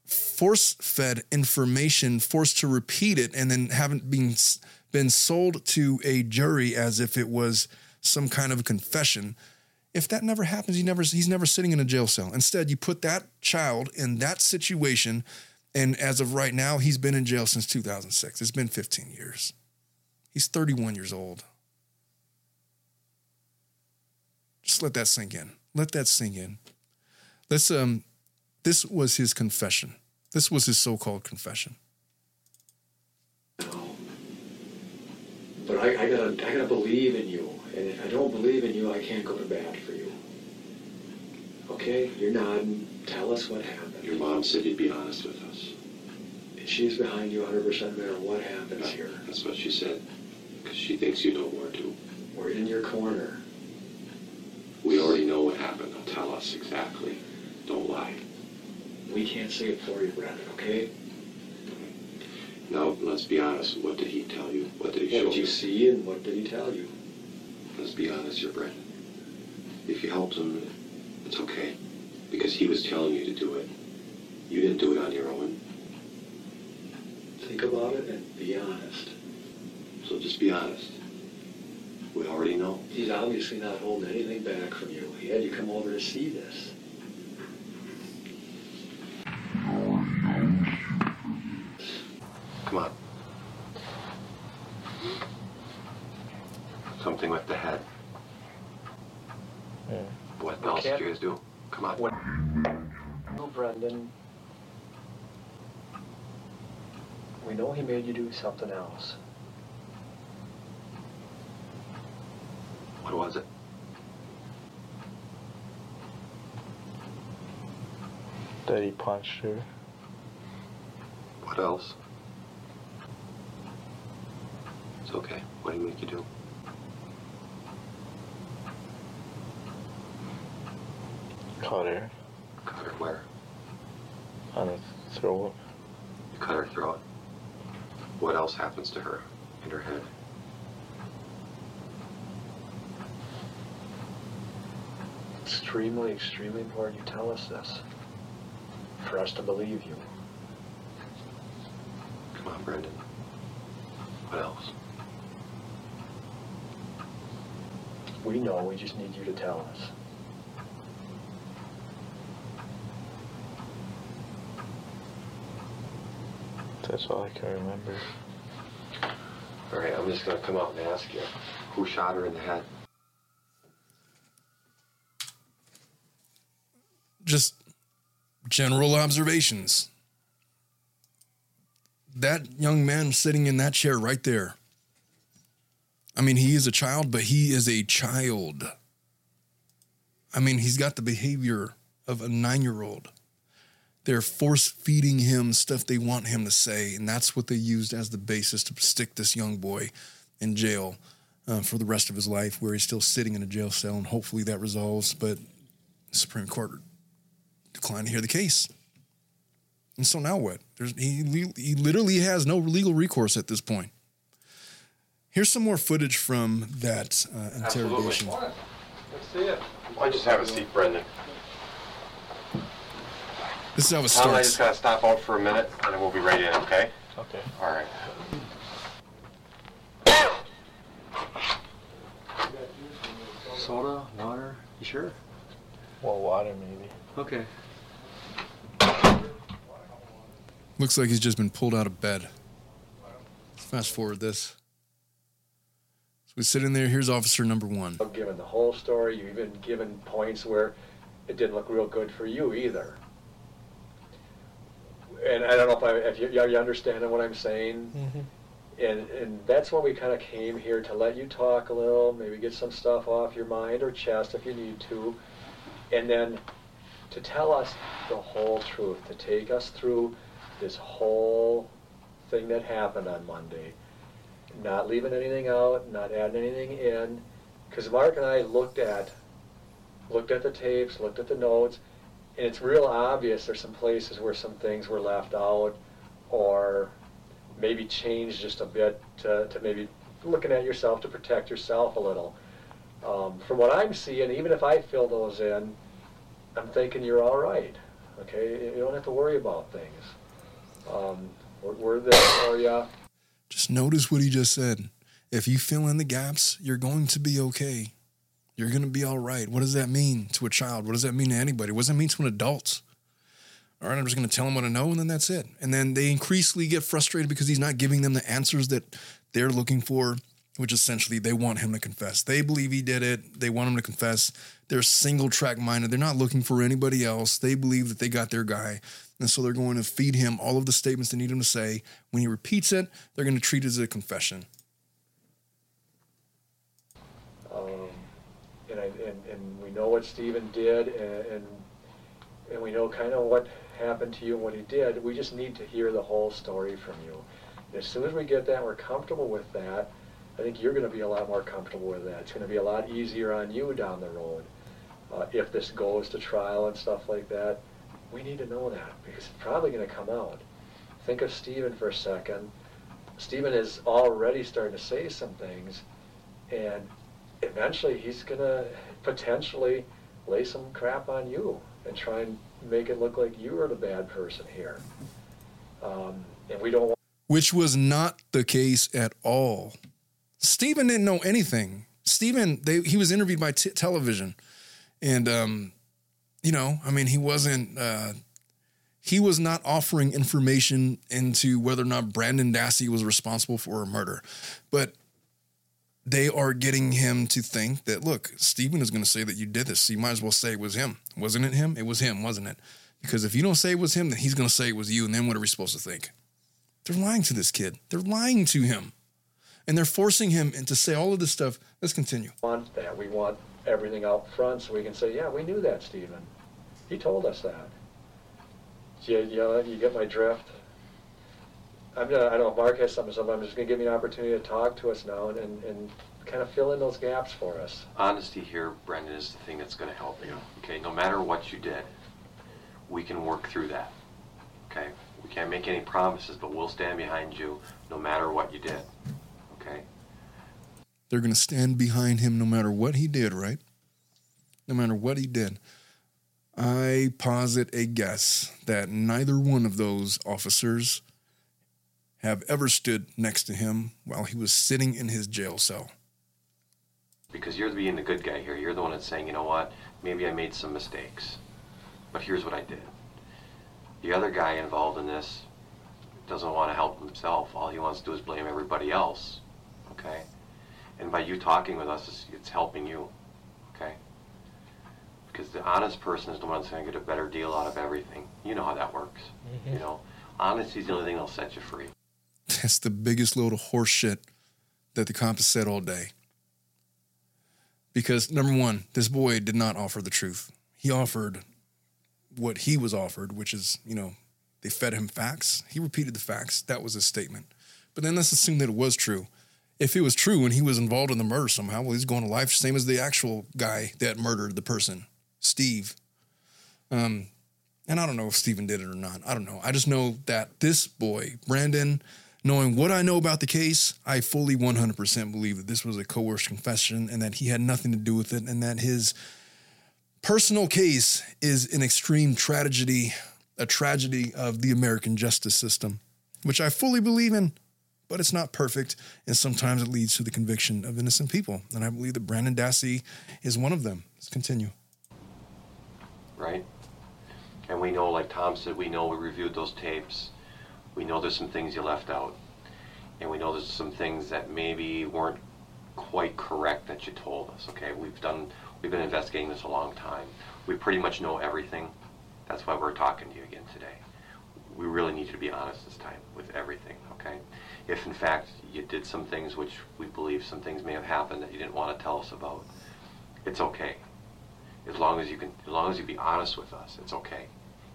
force fed information, forced to repeat it, and then haven't been been sold to a jury as if it was some kind of confession. If that never happens, he never he's never sitting in a jail cell. Instead, you put that child in that situation, and as of right now, he's been in jail since 2006. It's been 15 years. He's 31 years old. Just let that sink in. Let that sink in. Let's um this was his confession. This was his so-called confession. But I, I gotta I gotta believe in you. And if I don't believe in you, I can't go to bat for you. Okay? You're nodding. Tell us what happened. Your mom said you'd be honest with us. And she's behind you 100% no matter what happens here. That's what she said. Because she thinks you know more to. We're in your corner. We already know what happened. Now tell us exactly. Don't lie. We can't say it for you, Brendan, okay? Now, let's be honest. What did he tell you? What did he What show you? What did you see and what did he tell you? Let's be honest, you're Brendan. If you helped him, it's okay. Because he was telling you to do it. You didn't do it on your own. Think about it and be honest. So just be honest. We already know. He's obviously not holding anything back from you. He had you come over to see this. Come on. Something with the head. What else did you guys do? Come on. What? No, Brendan. We know he made you do something else. What was it? That he punched her. What else? It's okay. What do you make you do? Cut her Cut her where? on her throat. You cut her throat. What else happens to her in her head? Extremely, extremely important you tell us this. For us to believe you. Come on, Brendan. What else? We know, we just need you to tell us. That's all I can remember. All right, I'm just gonna come out and ask you. Who shot her in the head? Just general observations. That young man sitting in that chair right there. I mean, he is a child, but he is a child. I mean, he's got the behavior of a nine year old. They're force feeding him stuff they want him to say, and that's what they used as the basis to stick this young boy in jail uh, for the rest of his life, where he's still sitting in a jail cell, and hopefully that resolves. But the Supreme Court declined to hear the case. And so now what? There's, he, he literally has no legal recourse at this point. Here's some more footage from that uh, interrogation. Why don't you just have a seat, Brendan? This is how it Tom and I just gotta stop out for a minute, and then we'll be right in, okay? Okay. All right. soda, water? You sure? Well, water maybe. Okay. Looks like he's just been pulled out of bed. Let's fast forward this. So we sit in there. Here's officer number one. I've given the whole story. You've even given points where it didn't look real good for you either. And I don't know if, I, if you, are you understanding what I'm saying? Mm-hmm. And, and that's why we kind of came here to let you talk a little, maybe get some stuff off your mind or chest if you need to, and then to tell us the whole truth, to take us through this whole thing that happened on Monday, not leaving anything out, not adding anything in, because Mark and I looked at looked at the tapes, looked at the notes, and it's real obvious there's some places where some things were left out or maybe changed just a bit to, to maybe looking at yourself to protect yourself a little. Um, from what I'm seeing, even if I fill those in, I'm thinking you're all right. Okay, you don't have to worry about things. Um, we're, we're there for you. Just notice what he just said. If you fill in the gaps, you're going to be okay. You're going to be all right. What does that mean to a child? What does that mean to anybody? What does that mean to an adult? All right, I'm just going to tell them what I know, and then that's it. And then they increasingly get frustrated because he's not giving them the answers that they're looking for, which essentially they want him to confess. They believe he did it. They want him to confess. They're single track minded. They're not looking for anybody else. They believe that they got their guy. And so they're going to feed him all of the statements they need him to say. When he repeats it, they're going to treat it as a confession. Um, and, I, and, and we know what Steven did, and, and, and we know kind of what happened to you and what he did. We just need to hear the whole story from you. And as soon as we get that, we're comfortable with that. I think you're going to be a lot more comfortable with that. It's going to be a lot easier on you down the road. Uh, if this goes to trial and stuff like that, we need to know that because it's probably going to come out. Think of Steven for a second. Steven is already starting to say some things, and eventually he's going to potentially lay some crap on you and try and make it look like you are the bad person here. Um, and we don't want. Which was not the case at all. Steven didn't know anything. Steven, they, he was interviewed by t- television. And, um, you know, I mean, he wasn't, uh, he was not offering information into whether or not Brandon Dassey was responsible for a murder. But they are getting him to think that, look, Steven is going to say that you did this. So you might as well say it was him. Wasn't it him? It was him, wasn't it? Because if you don't say it was him, then he's going to say it was you. And then what are we supposed to think? They're lying to this kid. They're lying to him. And they're forcing him into say all of this stuff. Let's continue. We want that. We want everything out front so we can say, yeah, we knew that, Steven. He told us that. You, you, you get my drift? I'm gonna, I don't know if Mark has something, so I'm just going to give you an opportunity to talk to us now and, and, and kind of fill in those gaps for us. Honesty here, Brendan, is the thing that's going to help you. Okay, no matter what you did, we can work through that. Okay, we can't make any promises, but we'll stand behind you no matter what you did. Okay. They're going to stand behind him no matter what he did, right? No matter what he did. I posit a guess that neither one of those officers have ever stood next to him while he was sitting in his jail cell. Because you're being the good guy here. You're the one that's saying, you know what, maybe I made some mistakes, but here's what I did. The other guy involved in this doesn't want to help himself. All he wants to do is blame everybody else. Okay? And by you talking with us, it's, it's helping you. Okay? Because the honest person is the one that's going to get a better deal out of everything. You know how that works. Mm-hmm. You know, honesty is the only thing that'll set you free. That's the biggest load of horse shit that the cop has said all day. Because number one, this boy did not offer the truth. He offered what he was offered, which is, you know, they fed him facts. He repeated the facts. That was his statement. But then let's assume that it was true. If it was true and he was involved in the murder somehow, well, he's going to life, same as the actual guy that murdered the person, Steve. Um, and I don't know if Steven did it or not. I don't know. I just know that this boy, Brandon, knowing what I know about the case, I fully 100% believe that this was a coerced confession and that he had nothing to do with it and that his personal case is an extreme tragedy, a tragedy of the American justice system, which I fully believe in. but it's not perfect. And sometimes it leads to the conviction of innocent people. And I believe that Brandon Dassey is one of them. Let's continue. Right? And we know, like Tom said, we know we reviewed those tapes. We know there's some things you left out. And we know there's some things that maybe weren't quite correct that you told us. Okay, we've done, we've been investigating this a long time. We pretty much know everything. That's why we're talking to you again today. We really need you to be honest this time with everything, okay? If in fact you did some things which we believe some things may have happened that you didn't want to tell us about, it's okay. As long as you can, as long as you be honest with us, it's okay.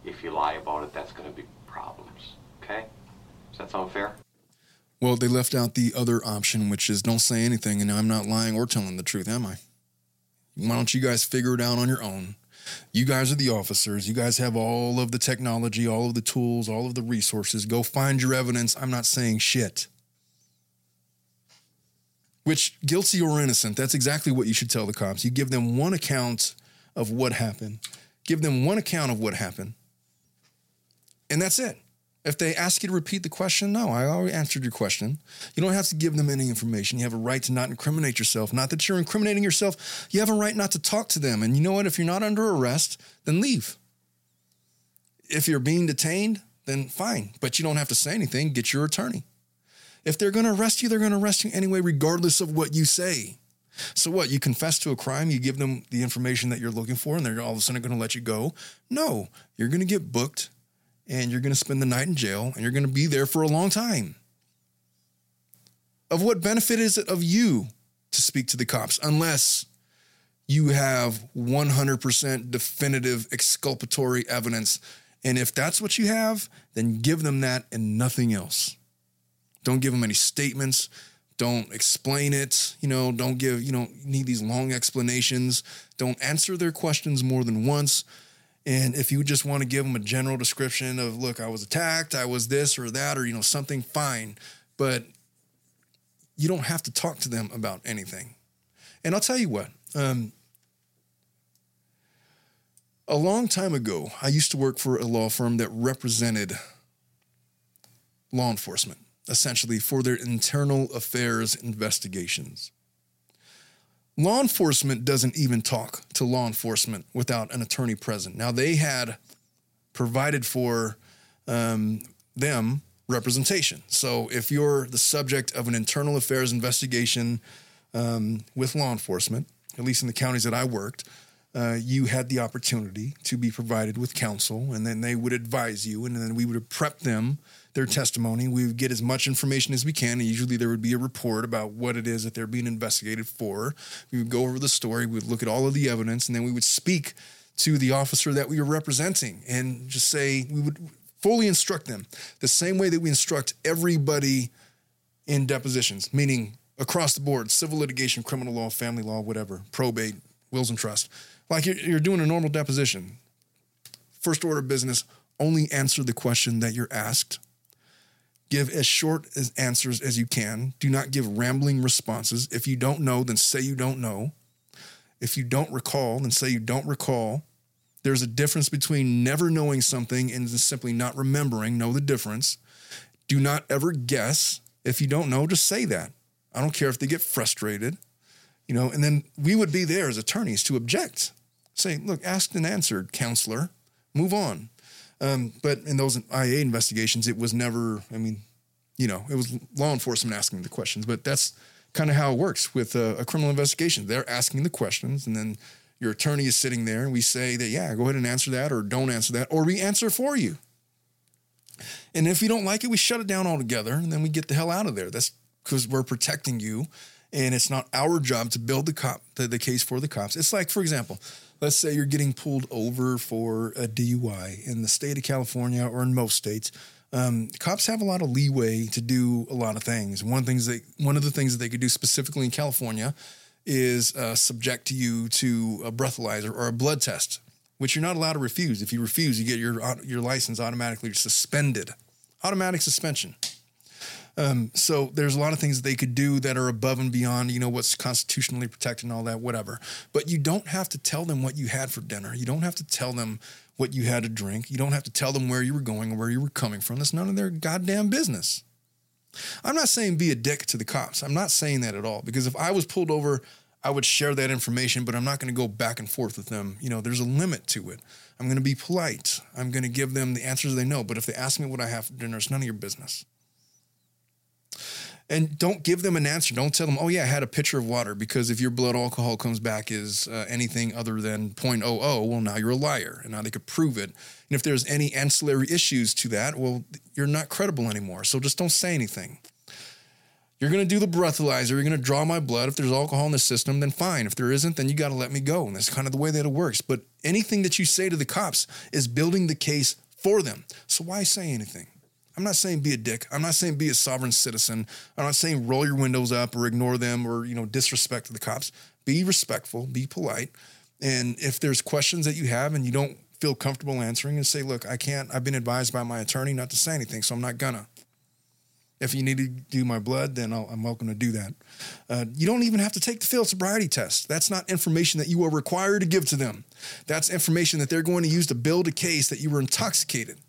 If you lie about it, that's going to be problems, okay? Does that sound fair? Well, they left out the other option, which is don't say anything, and I'm not lying or telling the truth, am I? Why don't you guys figure it out on your own? You guys are the officers. You guys have all of the technology, all of the tools, all of the resources. Go find your evidence. I'm not saying shit. Which, guilty or innocent, that's exactly what you should tell the cops. You give them one account of what happened, give them one account of what happened, and that's it. If they ask you to repeat the question, no, I already answered your question. You don't have to give them any information. You have a right to not incriminate yourself. Not that you're incriminating yourself, you have a right not to talk to them. And you know what? If you're not under arrest, then leave. If you're being detained, then fine, but you don't have to say anything. Get your attorney. If they're going to arrest you, they're going to arrest you anyway, regardless of what you say. So what? You confess to a crime, you give them the information that you're looking for, and they're all of a sudden going to let you go? No, you're going to get booked and you're going to spend the night in jail and you're going to be there for a long time. Of what benefit is it of you to speak to the cops unless you have 100% definitive exculpatory evidence? And if that's what you have, then give them that and nothing else. Don't give them any statements. Don't explain it. You know, don't give, you know, need these long explanations. Don't answer their questions more than once. And if you just want to give them a general description of, look, I was attacked, I was this or that, or, you know, something, fine. But you don't have to talk to them about anything. And I'll tell you what, um, a long time ago, I used to work for a law firm that represented law enforcement, essentially for their internal affairs investigations. Law enforcement doesn't even talk to law enforcement without an attorney present. Now, they had provided for um, them representation. So, if you're the subject of an internal affairs investigation um, with law enforcement, at least in the counties that I worked, uh, you had the opportunity to be provided with counsel, and then they would advise you, and then we would prep them their testimony. We would get as much information as we can. And usually there would be a report about what it is that they're being investigated for. We would go over the story, we would look at all of the evidence, and then we would speak to the officer that we were representing and just say, we would fully instruct them the same way that we instruct everybody in depositions, meaning across the board civil litigation, criminal law, family law, whatever, probate, wills and trust. Like you're, you're doing a normal deposition. First order of business, only answer the question that you're asked Give as short as answers as you can. Do not give rambling responses. If you don't know, then say you don't know. If you don't recall, then say you don't recall. There's a difference between never knowing something and simply not remembering. Know the difference. Do not ever guess. If you don't know, just say that. I don't care if they get frustrated, you know, and then we would be there as attorneys to object. Say, look, asked and answered, counselor, move on. Um, but in those IA investigations, it was never, I mean, you know, it was law enforcement asking the questions, but that's kind of how it works with a, a, criminal investigation. They're asking the questions, and then your attorney is sitting there, and we say that, yeah, go ahead and answer that, or don't answer that, or we answer for you. And if you don't like it, we shut it down altogether, and then we get the hell out of there. That's because we're protecting you, and it's not our job to build the cop the, the case for the cops. It's like, for example, let's say you're getting pulled over for a DUI in the state of California or in most states. Um, cops have a lot of leeway to do a lot of things. One things one of the things that they could do specifically in California is uh, subject you to a breathalyzer or a blood test, which you're not allowed to refuse. If you refuse, you get your your license automatically suspended, automatic suspension. Um, so there's a lot of things they could do that are above and beyond, you know, what's constitutionally protected and all that, whatever. But you don't have to tell them what you had for dinner. You don't have to tell them what you had to drink. You don't have to tell them where you were going or where you were coming from. That's none of their goddamn business. I'm not saying be a dick to the cops. I'm not saying that at all because if I was pulled over, I would share that information, but I'm not going to go back and forth with them. You know, there's a limit to it. I'm going to be polite. I'm going to give them the answers they know. But if they ask me what I have for dinner, it's none of your business. And don't give them an answer. Don't tell them, oh, yeah, I had a pitcher of water. Because if your blood alcohol comes back is uh, anything other than 0.00, well, now you're a liar. And now they could prove it. And if there's any ancillary issues to that, well, you're not credible anymore. So just don't say anything. You're going to do the breathalyzer. You're going to draw my blood. If there's alcohol in the system, then fine. If there isn't, then you got to let me go. And that's kind of the way that it works. But anything that you say to the cops is building the case for them. So why say anything? I'm not saying be a dick. I'm not saying be a sovereign citizen. I'm not saying roll your windows up or ignore them or, you know, disrespect the cops. Be respectful, be polite. And if there's questions that you have and you don't feel comfortable answering and say, look, I can't, I've been advised by my attorney not to say anything, so I'm not gonna. If you need to do my blood, then i am welcome to do that. Uh, you don't even have to take the field sobriety test. That's not information that you are required to give to them. That's information that they're going to use to build a case that you were intoxicated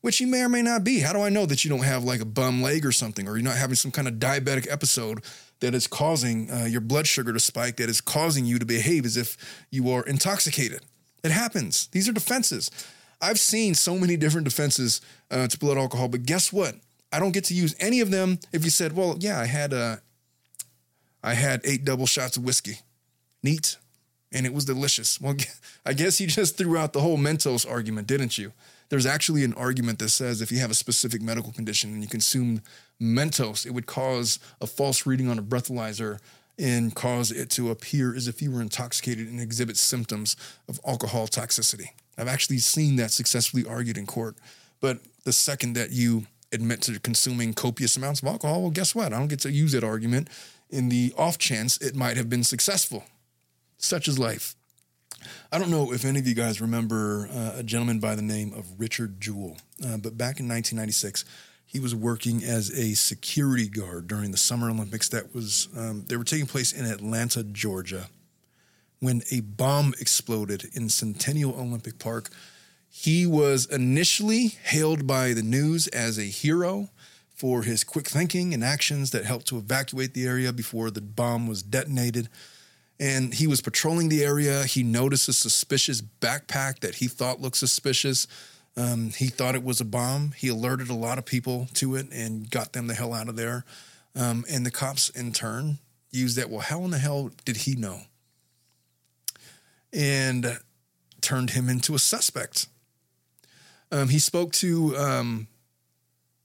which you may or may not be. How do I know that you don't have like a bum leg or something, or you're not having some kind of diabetic episode that is causing uh, your blood sugar to spike, that is causing you to behave as if you are intoxicated? It happens. These are defenses. I've seen so many different defenses uh, to blood alcohol, but guess what? I don't get to use any of them. If you said, "Well, yeah, I had uh, I had eight double shots of whiskey, neat, and it was delicious." Well, I guess you just threw out the whole Mentos argument, didn't you? There's actually an argument that says if you have a specific medical condition and you consume Mentos, it would cause a false reading on a breathalyzer and cause it to appear as if you were intoxicated and exhibit symptoms of alcohol toxicity. I've actually seen that successfully argued in court. But the second that you admit to consuming copious amounts of alcohol, well, guess what? I don't get to use that argument in the off chance it might have been successful. Such is life. I don't know if any of you guys remember uh, a gentleman by the name of Richard Jewell, uh, but back in 1996, he was working as a security guard during the Summer Olympics. That was um, they were taking place in Atlanta, Georgia, when a bomb exploded in Centennial Olympic Park. He was initially hailed by the news as a hero for his quick thinking and actions that helped to evacuate the area before the bomb was detonated and he was patrolling the area. He noticed a suspicious backpack that he thought looked suspicious. Um, he thought it was a bomb. He alerted a lot of people to it and got them the hell out of there. Um, and the cops, in turn, used that. Well, how in the hell did he know? And turned him into a suspect. Um, he spoke to um,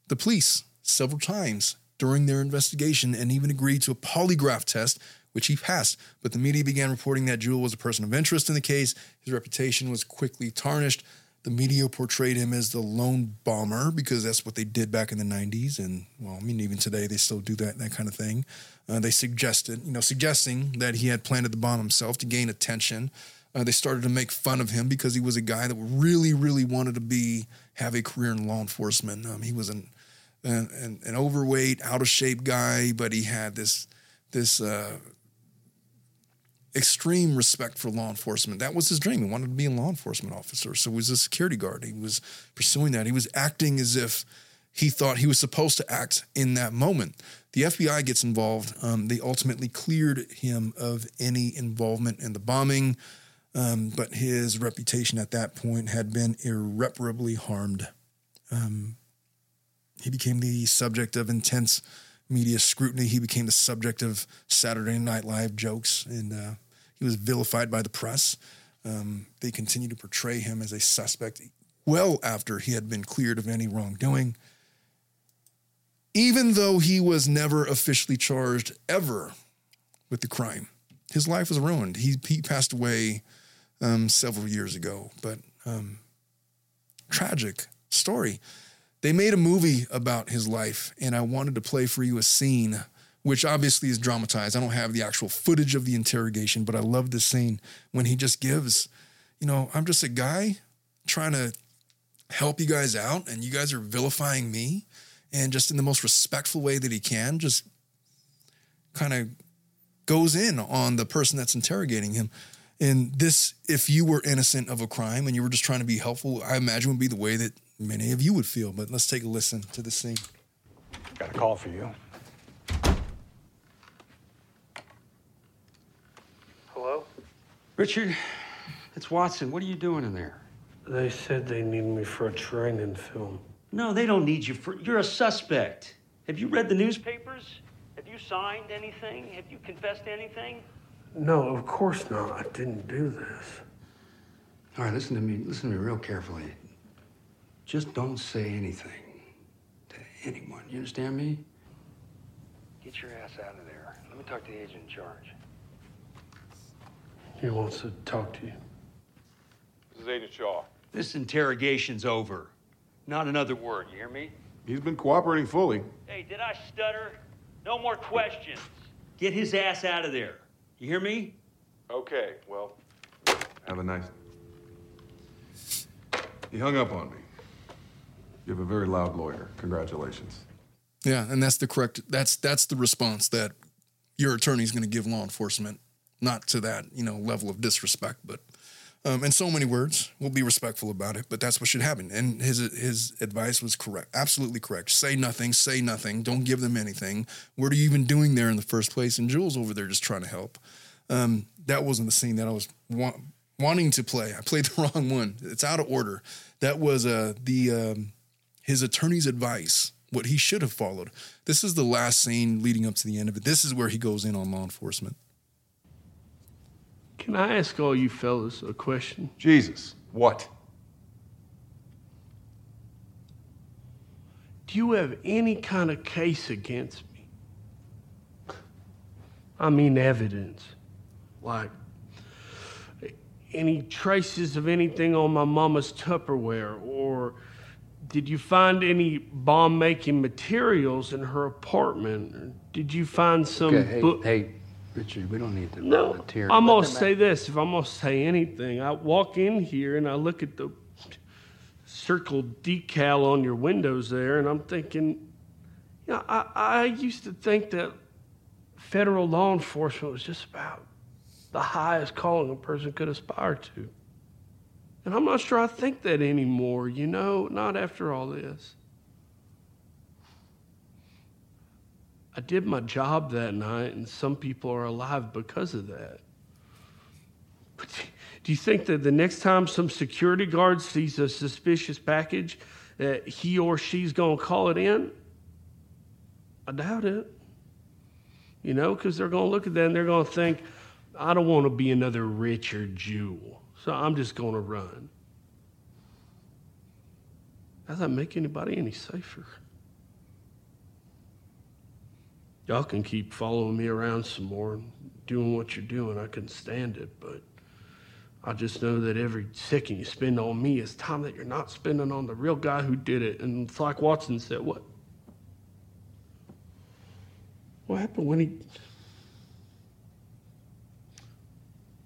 the police several times during their investigation and even agreed to a polygraph test which he passed. But the media began reporting that Jewell was a person of interest in the case. His reputation was quickly tarnished. The media portrayed him as the lone bomber because that's what they did back in the 90s. And, well, I mean, even today they still do that, that kind of thing. Uh, they suggested, you know, suggesting that he had planted the bomb himself to gain attention. Uh, they started to make fun of him because he was a guy that really, really wanted to be have a career in law enforcement. Um, he was an, an, an overweight, out of shape guy, but he had this this uh, extreme respect for law enforcement. That was his dream. He wanted to be a law enforcement officer. So he was a security guard. He was pursuing that. He was acting as if he thought he was supposed to act in that moment. The FBI gets involved. Um, they ultimately cleared him of any involvement in the bombing, um, but his reputation at that point had been irreparably harmed. Um, he became the subject of intense media scrutiny. He became the subject of Saturday Night Live jokes, and uh, he was vilified by the press. Um, they continued to portray him as a suspect well after he had been cleared of any wrongdoing, even though he was never officially charged ever with the crime. His life was ruined. He, he passed away um, several years ago, but um, tragic story. They made a movie about his life, and I wanted to play for you a scene which obviously is dramatized. I don't have the actual footage of the interrogation, but I love this scene when he just gives, you know, I'm just a guy trying to help you guys out, and you guys are vilifying me, and just in the most respectful way that he can, just kind of goes in on the person that's interrogating him. And this, if you were innocent of a crime and you were just trying to be helpful, I imagine would be the way that many of you would feel. But let's take a listen to the scene. Got A call for you. Richard, it's Watson. What are you doing in there? They said they need me for a training film. No, they don't need you for. You're a suspect. Have you read the newspapers? Have you signed anything? Have you confessed anything? No, of course not. I didn't do this. All right, listen to me. Listen to me real carefully. Just don't say anything to anyone. You understand me? Get your ass out of there. Let me talk to the agent in charge. He wants to talk to you. This is Agent Shaw. This interrogation's over. Not another word. You hear me? He's been cooperating fully. Hey, did I stutter? No more questions. Get his ass out of there. You hear me? Okay, well, have a nice. He hung up on me. You have a very loud lawyer. Congratulations. Yeah, and that's the correct. That's that's the response that your attorney is going to give law enforcement, not to that you know level of disrespect, but um, in so many words, we'll be respectful about it. But that's what should happen. And his his advice was correct, absolutely correct. Say nothing, say nothing. Don't give them anything. What are you even doing there in the first place? And Jewell's over there just trying to help. Um, that wasn't the scene that I was wa- wanting to play. I played the wrong one. It's out of order. That was uh, the um, his attorney's advice, what he should have followed. This is the last scene leading up to the end of it. This is where he goes in on law enforcement. Can I ask all you fellas a question? Jesus, what? Do you have any kind of case against me? I mean, evidence. Like, any traces of anything on my mama's Tupperware? Or did you find any bomb making materials in her apartment? Or did you find some Okay, hey, book? hey, Richard, we don't need to No, volunteer. I'm gonna say this. If I'm gonna say anything, I walk in here and I look at the circle decal on your windows there, and I'm thinking, you know, I, I used to think that federal law enforcement was just about the highest calling a person could aspire to. And I'm not sure I think that anymore, you know, not after all this. I did my job that night, and some people are alive because of that. But do you think that the next time some security guard sees a suspicious package, that he or she's going to call it in? I doubt it. You know, because they're going to look at that and they're going to think, I don't want to be another Richard Jewell, so I'm just going to run. Does that make anybody any safer? Y'all can keep following me around some more and doing what you're doing. I couldn't stand it, but I just know that every second you spend on me is time that you're not spending on the real guy who did it. And it's like Watson said, what? What happened when he.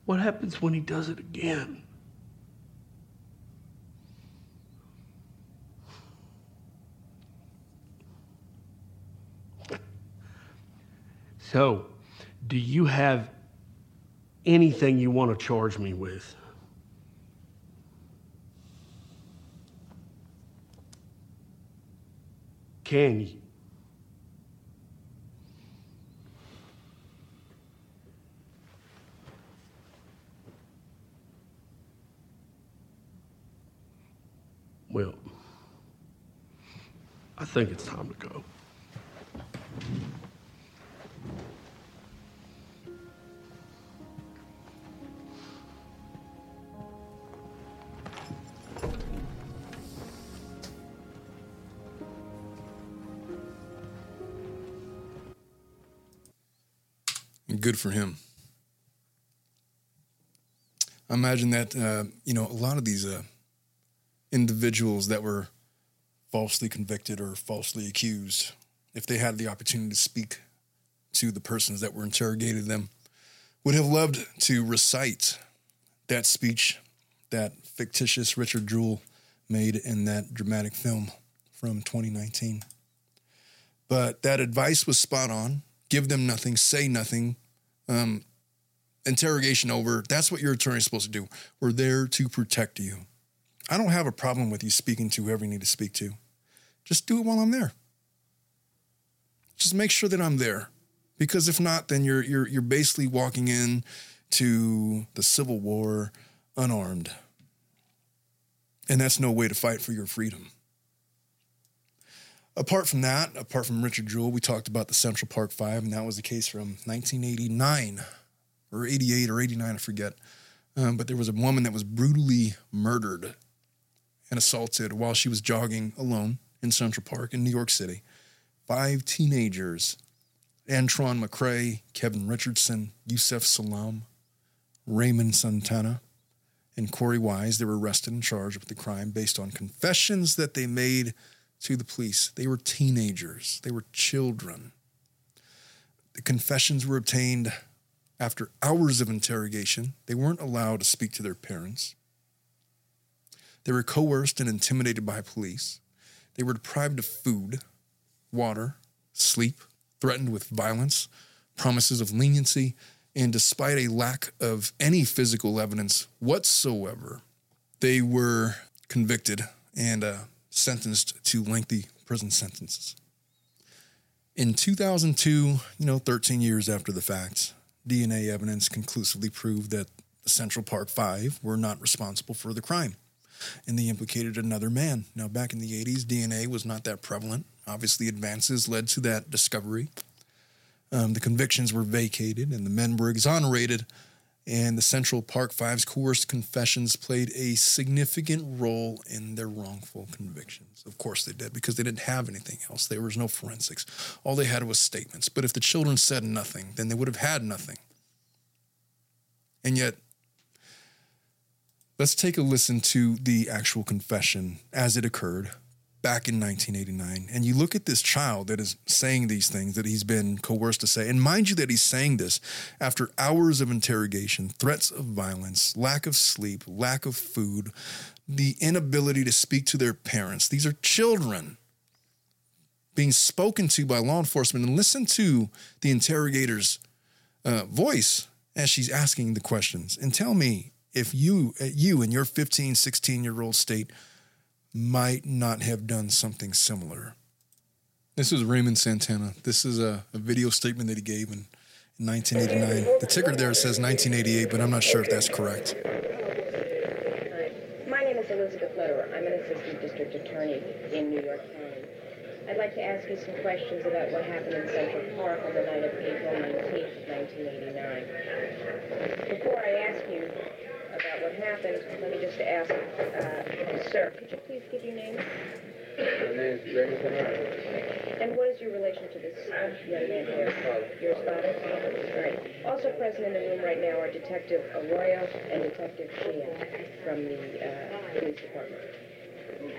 What happens when he does it again? So, do you have anything you want to charge me with? Can you? Well, I think it's time to go. Good for him. I imagine that uh, you know a lot of these uh, individuals that were falsely convicted or falsely accused, if they had the opportunity to speak to the persons that were interrogating them, would have loved to recite that speech that fictitious Richard Jewell made in that dramatic film from 2019. But that advice was spot on. Give them nothing, say nothing. Um, interrogation over. That's what your attorney is supposed to do. We're there to protect you. I don't have a problem with you speaking to whoever you need to speak to. Just do it while I'm there. Just make sure that I'm there. Because if not, then you're you're you're basically walking in to the Civil War unarmed. And that's no way to fight for your freedom. Apart from that, apart from Richard Jewell, we talked about the Central Park Five, and that was the case from 1989 or 88 or 89, I forget. Um, but there was a woman that was brutally murdered and assaulted while she was jogging alone in Central Park in New York City. Five teenagers Antron McCray, Kevin Richardson, Yusef Salaam, Raymond Santana, and Korey Wise. They were arrested and charged with the crime based on confessions that they made to the police. They were teenagers, they were children. The confessions were obtained after hours of interrogation. They weren't allowed to speak to their parents. They were coerced and intimidated by police. They were deprived of food, water, sleep, threatened with violence, promises of leniency, and despite a lack of any physical evidence whatsoever, they were convicted and uh, sentenced to lengthy prison sentences. In 2002, you know, 13 years after the fact, DNA evidence conclusively proved that the Central Park Five were not responsible for the crime. And they implicated another man. Now, back in the 80s, DNA was not that prevalent. Obviously, advances led to that discovery. Um, the convictions were vacated and the men were exonerated. And the Central Park Five's coerced confessions played a significant role in their wrongful convictions. Of course, they did because they didn't have anything else. There was no forensics. All they had was statements. But if the children said nothing, then they would have had nothing. And yet, let's take a listen to the actual confession as it occurred back in 1989 and you look at this child that is saying these things that he's been coerced to say. And mind you that he's saying this after hours of interrogation threats of violence lack of sleep lack of food the inability to speak to their parents. These are children being spoken to by law enforcement. And listen to the interrogator's uh, voice as she's asking the questions. And tell me if you you in your 15 16 year old state might not have done something similar. This is Raymond Santana. This is a, a video statement that he gave in, in 1989. The ticker there says 1988, but I'm not sure if that's correct. My name is Elizabeth Lederer. I'm an assistant district attorney in New York County. I'd like to ask you some questions about what happened in Central Park on the night of April 19th, 1989. Before I ask you about what happened, let me just ask, uh, sir, could you please give your name? My name is Raymond Santana. And what is your relation to this young man here? Your father? All right. Also present in the room right now are Detective Arroyo and Detective Sheehan from the uh, police department.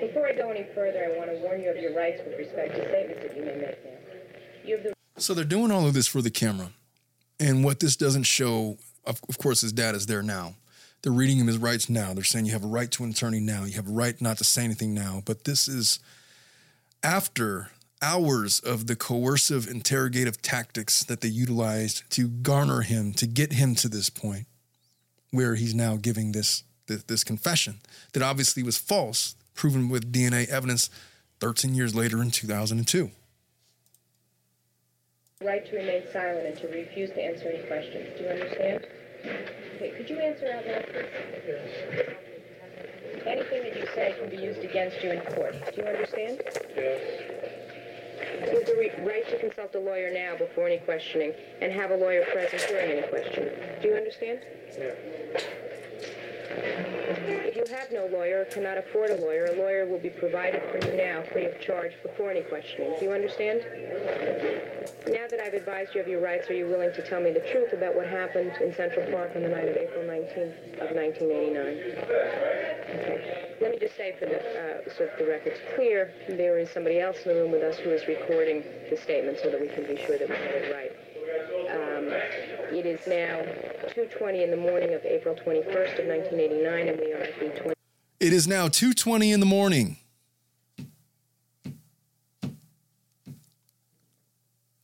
Before I go any further, I want to warn you of your rights with respect to statements that you may make now. You have the So they're doing all of this for the camera. And what this doesn't show, of, of course, his dad is there now. They're reading him his rights now. They're saying you have a right to an attorney now. You have a right not to say anything now. But this is after hours of the coercive interrogative tactics that they utilized to garner him, to get him to this point where he's now giving this, this, this confession that obviously was false, proven with DNA evidence 13 years later in 2002. right to remain silent and to refuse to answer any questions. Do you understand? Okay, could you answer out loud, please? Anything that you say can be used against you in court. Do you understand? Yes. You have the re- right to consult a lawyer now before any questioning and have a lawyer present during any questioning. Do you understand? Yeah. If you have no lawyer or cannot afford a lawyer, a lawyer will be provided for you now free of charge before any questioning. Do you understand? Now that I've advised you of your rights, are you willing to tell me the truth about what happened in Central Park on the night of April 19th of 1989? Okay. Let me just say for the, uh, so that the record's clear, there is somebody else in the room with us who is recording the statement so that we can be sure that we have it right. It is now 2.20 in the morning of April 21st of 1989, and we are at the 20- It is now 2:20 in the morning.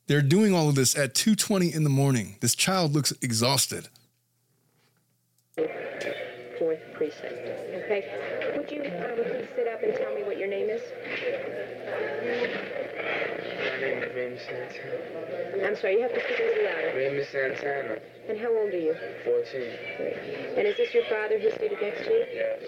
They're doing all of this at 2:20 in the morning. This child looks exhausted. fourth precinct. Okay. Would you um, please sit up and tell me what your name is? My name is Raymond Santana. I'm sorry, you have to speak a little louder. Raymond Santana. And how old are you? 14. And is this your father who's seated next to you? Yes.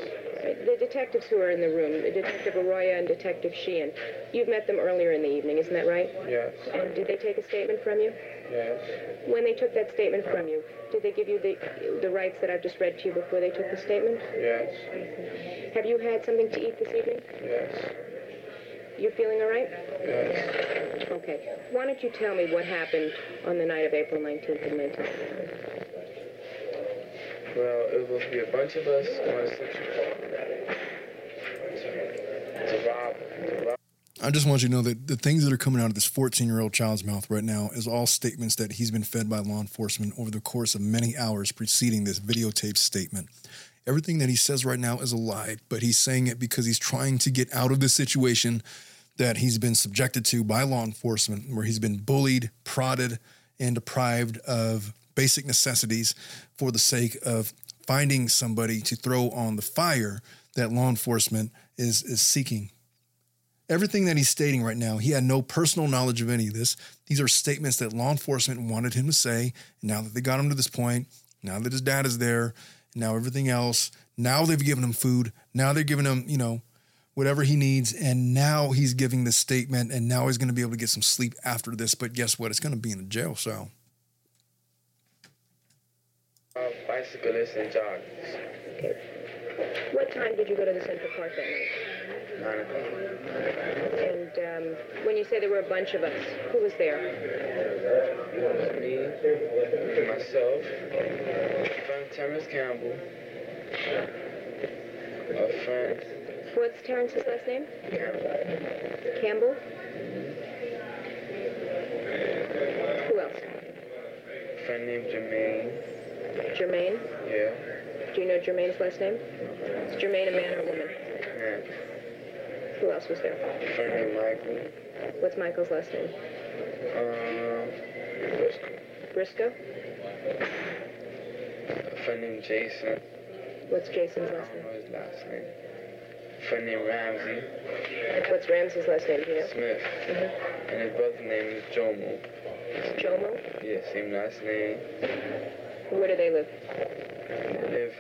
The detectives who are in the room, Detective Arroyo and Detective Sheehan, you've met them earlier in the evening, isn't that right? Yes. And did they take a statement from you? Yes. When they took that statement from you, did they give you the the rights that I've just read to you before they took the statement? Yes. Have you had something to eat this evening? Yes. You feeling all right? Yes. Okay. Why don't you tell me what happened on the night of April 19th in Minton? Well, it was be a bunch of us going to Central Park to rob, to rob. I just want you to know that the things that are coming out of this 14 year old child's mouth right now is all statements that he's been fed by law enforcement over the course of many hours preceding this videotaped statement. Everything that he says right now is a lie, but he's saying it because he's trying to get out of the situation that he's been subjected to by law enforcement, where he's been bullied, prodded, and deprived of basic necessities for the sake of finding somebody to throw on the fire that law enforcement is, is seeking Everything that he's stating right now, he had no personal knowledge of any of this. These are statements that law enforcement wanted him to say. Now that they got him to this point, now that his dad is there, now everything else, now they've given him food, now they're giving him, you know, whatever he needs, and now he's giving this statement, and now he's going to be able to get some sleep after this. But guess what? It's going to be in a jail cell. Uh, bicyclists and joggers. Okay. What time did you go to the Central Park that night? Nine o'clock. And um, when you say there were a bunch of us, who was there? Me, myself, friend Terrence Campbell, a friend What's Terrence's last name? Campbell, Campbell? Who else? a friend named Jermaine. Jermaine? Yeah. Do you know Jermaine's last name? Is Jermaine a man or a woman? And Who else was there? a friend named Michael. What's Michael's last name? Um, Briscoe. Briscoe? Friend named Jason. What's Jason's I last don't name? know his last name. Friend named Ramsey What's Ramsey's last name? Do you know? Smith. Mm-hmm. And his brother's name is Jomo. Jomo? Yeah, same last name. Where do they live? They live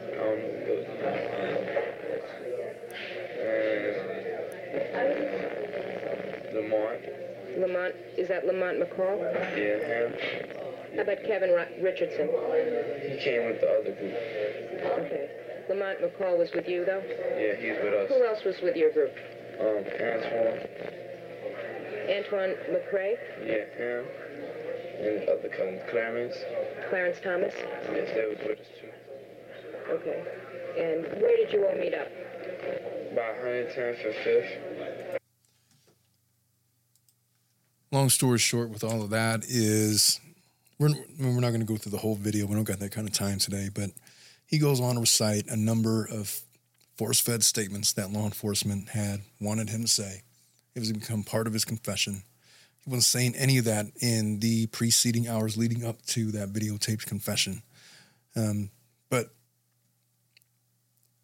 um, the, and Lamont. Lamont, is that Lamont McCall? Yeah, him. How about Kevin Richardson? He came with the other group. Okay. Lamont McCall was with you, though? Yeah, he's with us. Who else was with your group? Um, Antron. Antron McCray? Yeah, him. And the other cousin, Clarence. Clarence Thomas? Yes, they was with us too. Okay. And where did you all meet up? About 110 for fifth. long story short with all of that is we're, we're not going to go through the whole video. We don't got that kind of time today but he goes on to recite a number of force-fed statements that law enforcement had wanted him to say. It was become part of his confession. He wasn't saying any of that in the preceding hours leading up to that videotaped confession. Um, but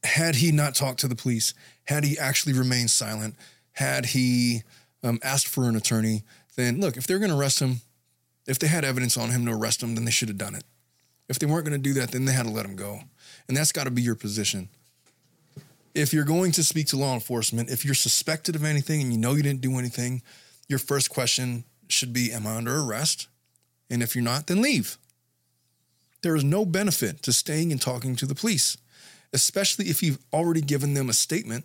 had he not talked to the police had he actually remained silent had he um, asked for an attorney, then look, if they're going to arrest him, if they had evidence on him to arrest him, then they should have done it. If they weren't going to do that, then they had to let him go. And that's got to be your position. If you're going to speak to law enforcement, if you're suspected of anything and you know you didn't do anything, your first question should be Am I under arrest? And if you're not, then leave. There is no benefit to staying and talking to the police, especially if you've already given them a statement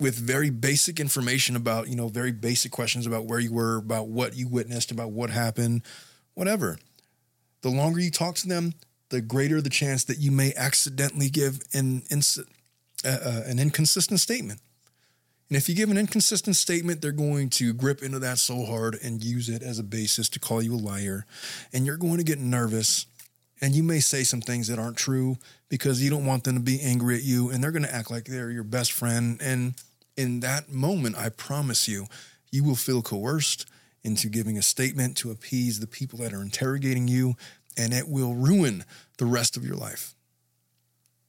with very basic information about, you know, very basic questions about where you were, about what you witnessed, about what happened, whatever. The longer you talk to them, the greater the chance that you may accidentally give an, ins- uh, uh, an inconsistent statement. And if you give an inconsistent statement, they're going to grip into that so hard and use it as a basis to call you a liar. And you're going to get nervous. And you may say some things that aren't true because you don't want them to be angry at you. And they're going to act like they're your best friend. And in that moment, I promise you, you will feel coerced into giving a statement to appease the people that are interrogating you. And it will ruin the rest of your life.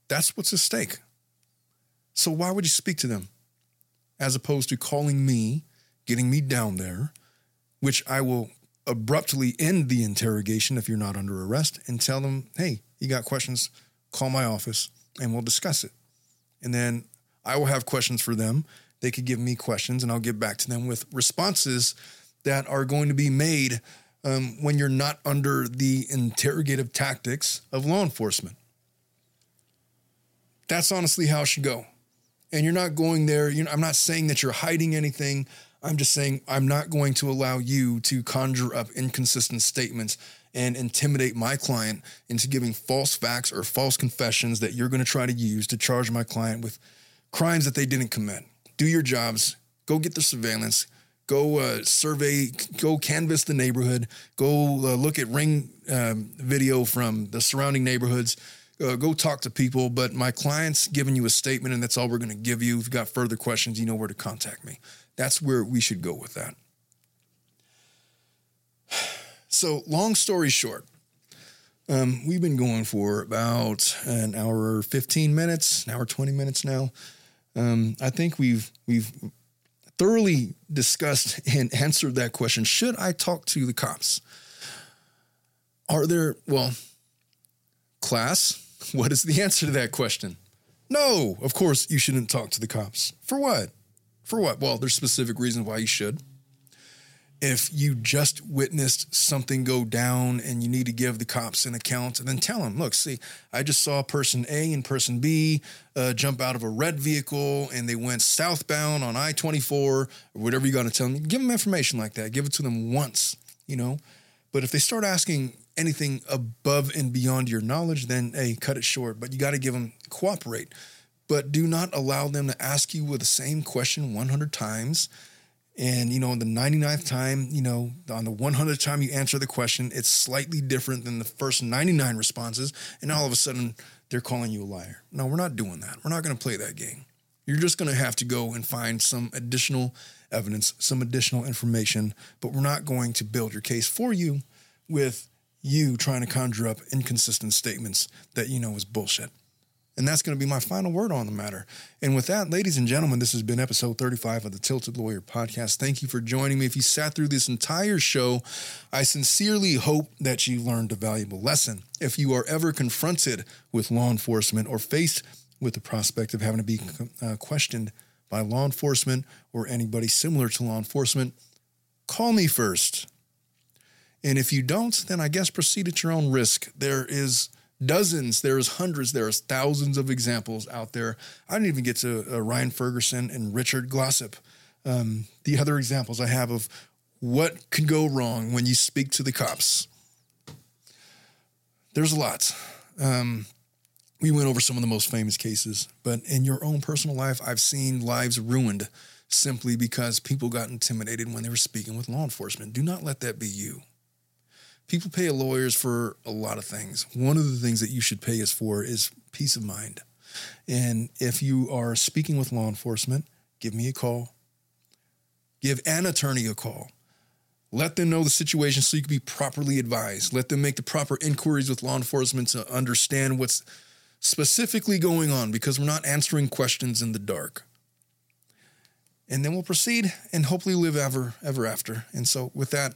That's what's at stake. So why would you speak to them? As opposed to calling me, getting me down there, which I will abruptly end the interrogation if you're not under arrest and tell them, hey, you got questions, call my office and we'll discuss it. And then I will have questions for them. They could give me questions and I'll get back to them with responses that are going to be made um, when you're not under the interrogative tactics of law enforcement. That's honestly how it should go. And you're not going there. You know, I'm not saying that you're hiding anything. I'm just saying I'm not going to allow you to conjure up inconsistent statements and intimidate my client into giving false facts or false confessions that you're going to try to use to charge my client with crimes that they didn't commit. Do your jobs, go get the surveillance, go uh, survey, go canvass the neighborhood, go uh, look at ring um, video from the surrounding neighborhoods. Uh, go talk to people, but my client's giving you a statement, and that's all we're going to give you. If you've got further questions, you know where to contact me. That's where we should go with that. So, long story short, um, we've been going for about an hour 15 minutes, an hour 20 minutes now. Um, I think we've we've thoroughly discussed and answered that question. Should I talk to the cops? Are there well, class? What is the answer to that question? No, of course you shouldn't talk to the cops. For what? For what? Well, there's specific reasons why you should if you just witnessed something go down and you need to give the cops an account and then tell them, look, see, I just saw person A and person B uh, jump out of a red vehicle and they went southbound on I 24 or whatever you got to tell them. Give them information like that. Give it to them once, you know. But if they start asking anything above and beyond your knowledge, then hey, cut it short. But you got to give them cooperate. But do not allow them to ask you with the same question 100 times and, you know, on the 99th time, you know, on the 100th time you answer the question, it's slightly different than the first 99 responses. And all of a sudden, they're calling you a liar. No, we're not doing that. We're not going to play that game. You're just going to have to go and find some additional evidence, some additional information, but we're not going to build your case for you with you trying to conjure up inconsistent statements that you know is bullshit. And that's going to be my final word on the matter. And with that, ladies and gentlemen, this has been episode 35 of the Tilted Lawyer podcast. Thank you for joining me. If you sat through this entire show, I sincerely hope that you learned a valuable lesson. If you are ever confronted with law enforcement or faced with the prospect of having to be uh, questioned by law enforcement or anybody similar to law enforcement, call me first. And if you don't, then I guess proceed at your own risk. There is dozens, there's hundreds, there's thousands of examples out there. I didn't even get to uh, Ryan Ferguson and Richard Glossip. Um, the other examples I have of what can go wrong when you speak to the cops. There's a lot. Um, we went over some of the most famous cases, but in your own personal life, I've seen lives ruined simply because people got intimidated when they were speaking with law enforcement. Do not let that be you people pay lawyers for a lot of things. One of the things that you should pay us for is peace of mind. And if you are speaking with law enforcement, give me a call. Give an attorney a call. Let them know the situation so you can be properly advised. Let them make the proper inquiries with law enforcement to understand what's specifically going on because we're not answering questions in the dark. And then we'll proceed and hopefully live ever, ever after. And so, with that,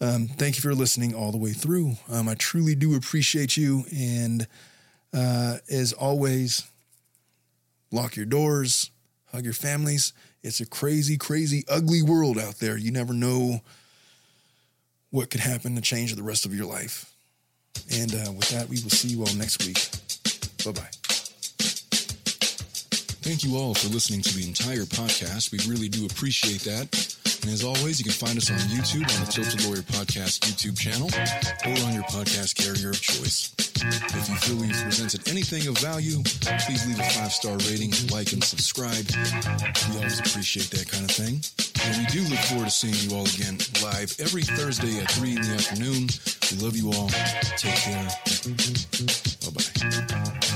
um, thank you for listening all the way through. Um, I truly do appreciate you. And uh, as always, lock your doors, hug your families. It's a crazy, crazy, ugly world out there. You never know what could happen to change the rest of your life. And uh, with that, we will see you all next week. Bye bye. Thank you all for listening to the entire podcast. We really do appreciate that. And as always, you can find us on YouTube on the Tilted Lawyer Podcast YouTube channel or on your podcast carrier of choice. If you feel we've presented anything of value, please leave a five star rating, like, and subscribe. We always appreciate that kind of thing. And we do look forward to seeing you all again live every Thursday at 3 in the afternoon. We love you all. Take care. Bye bye.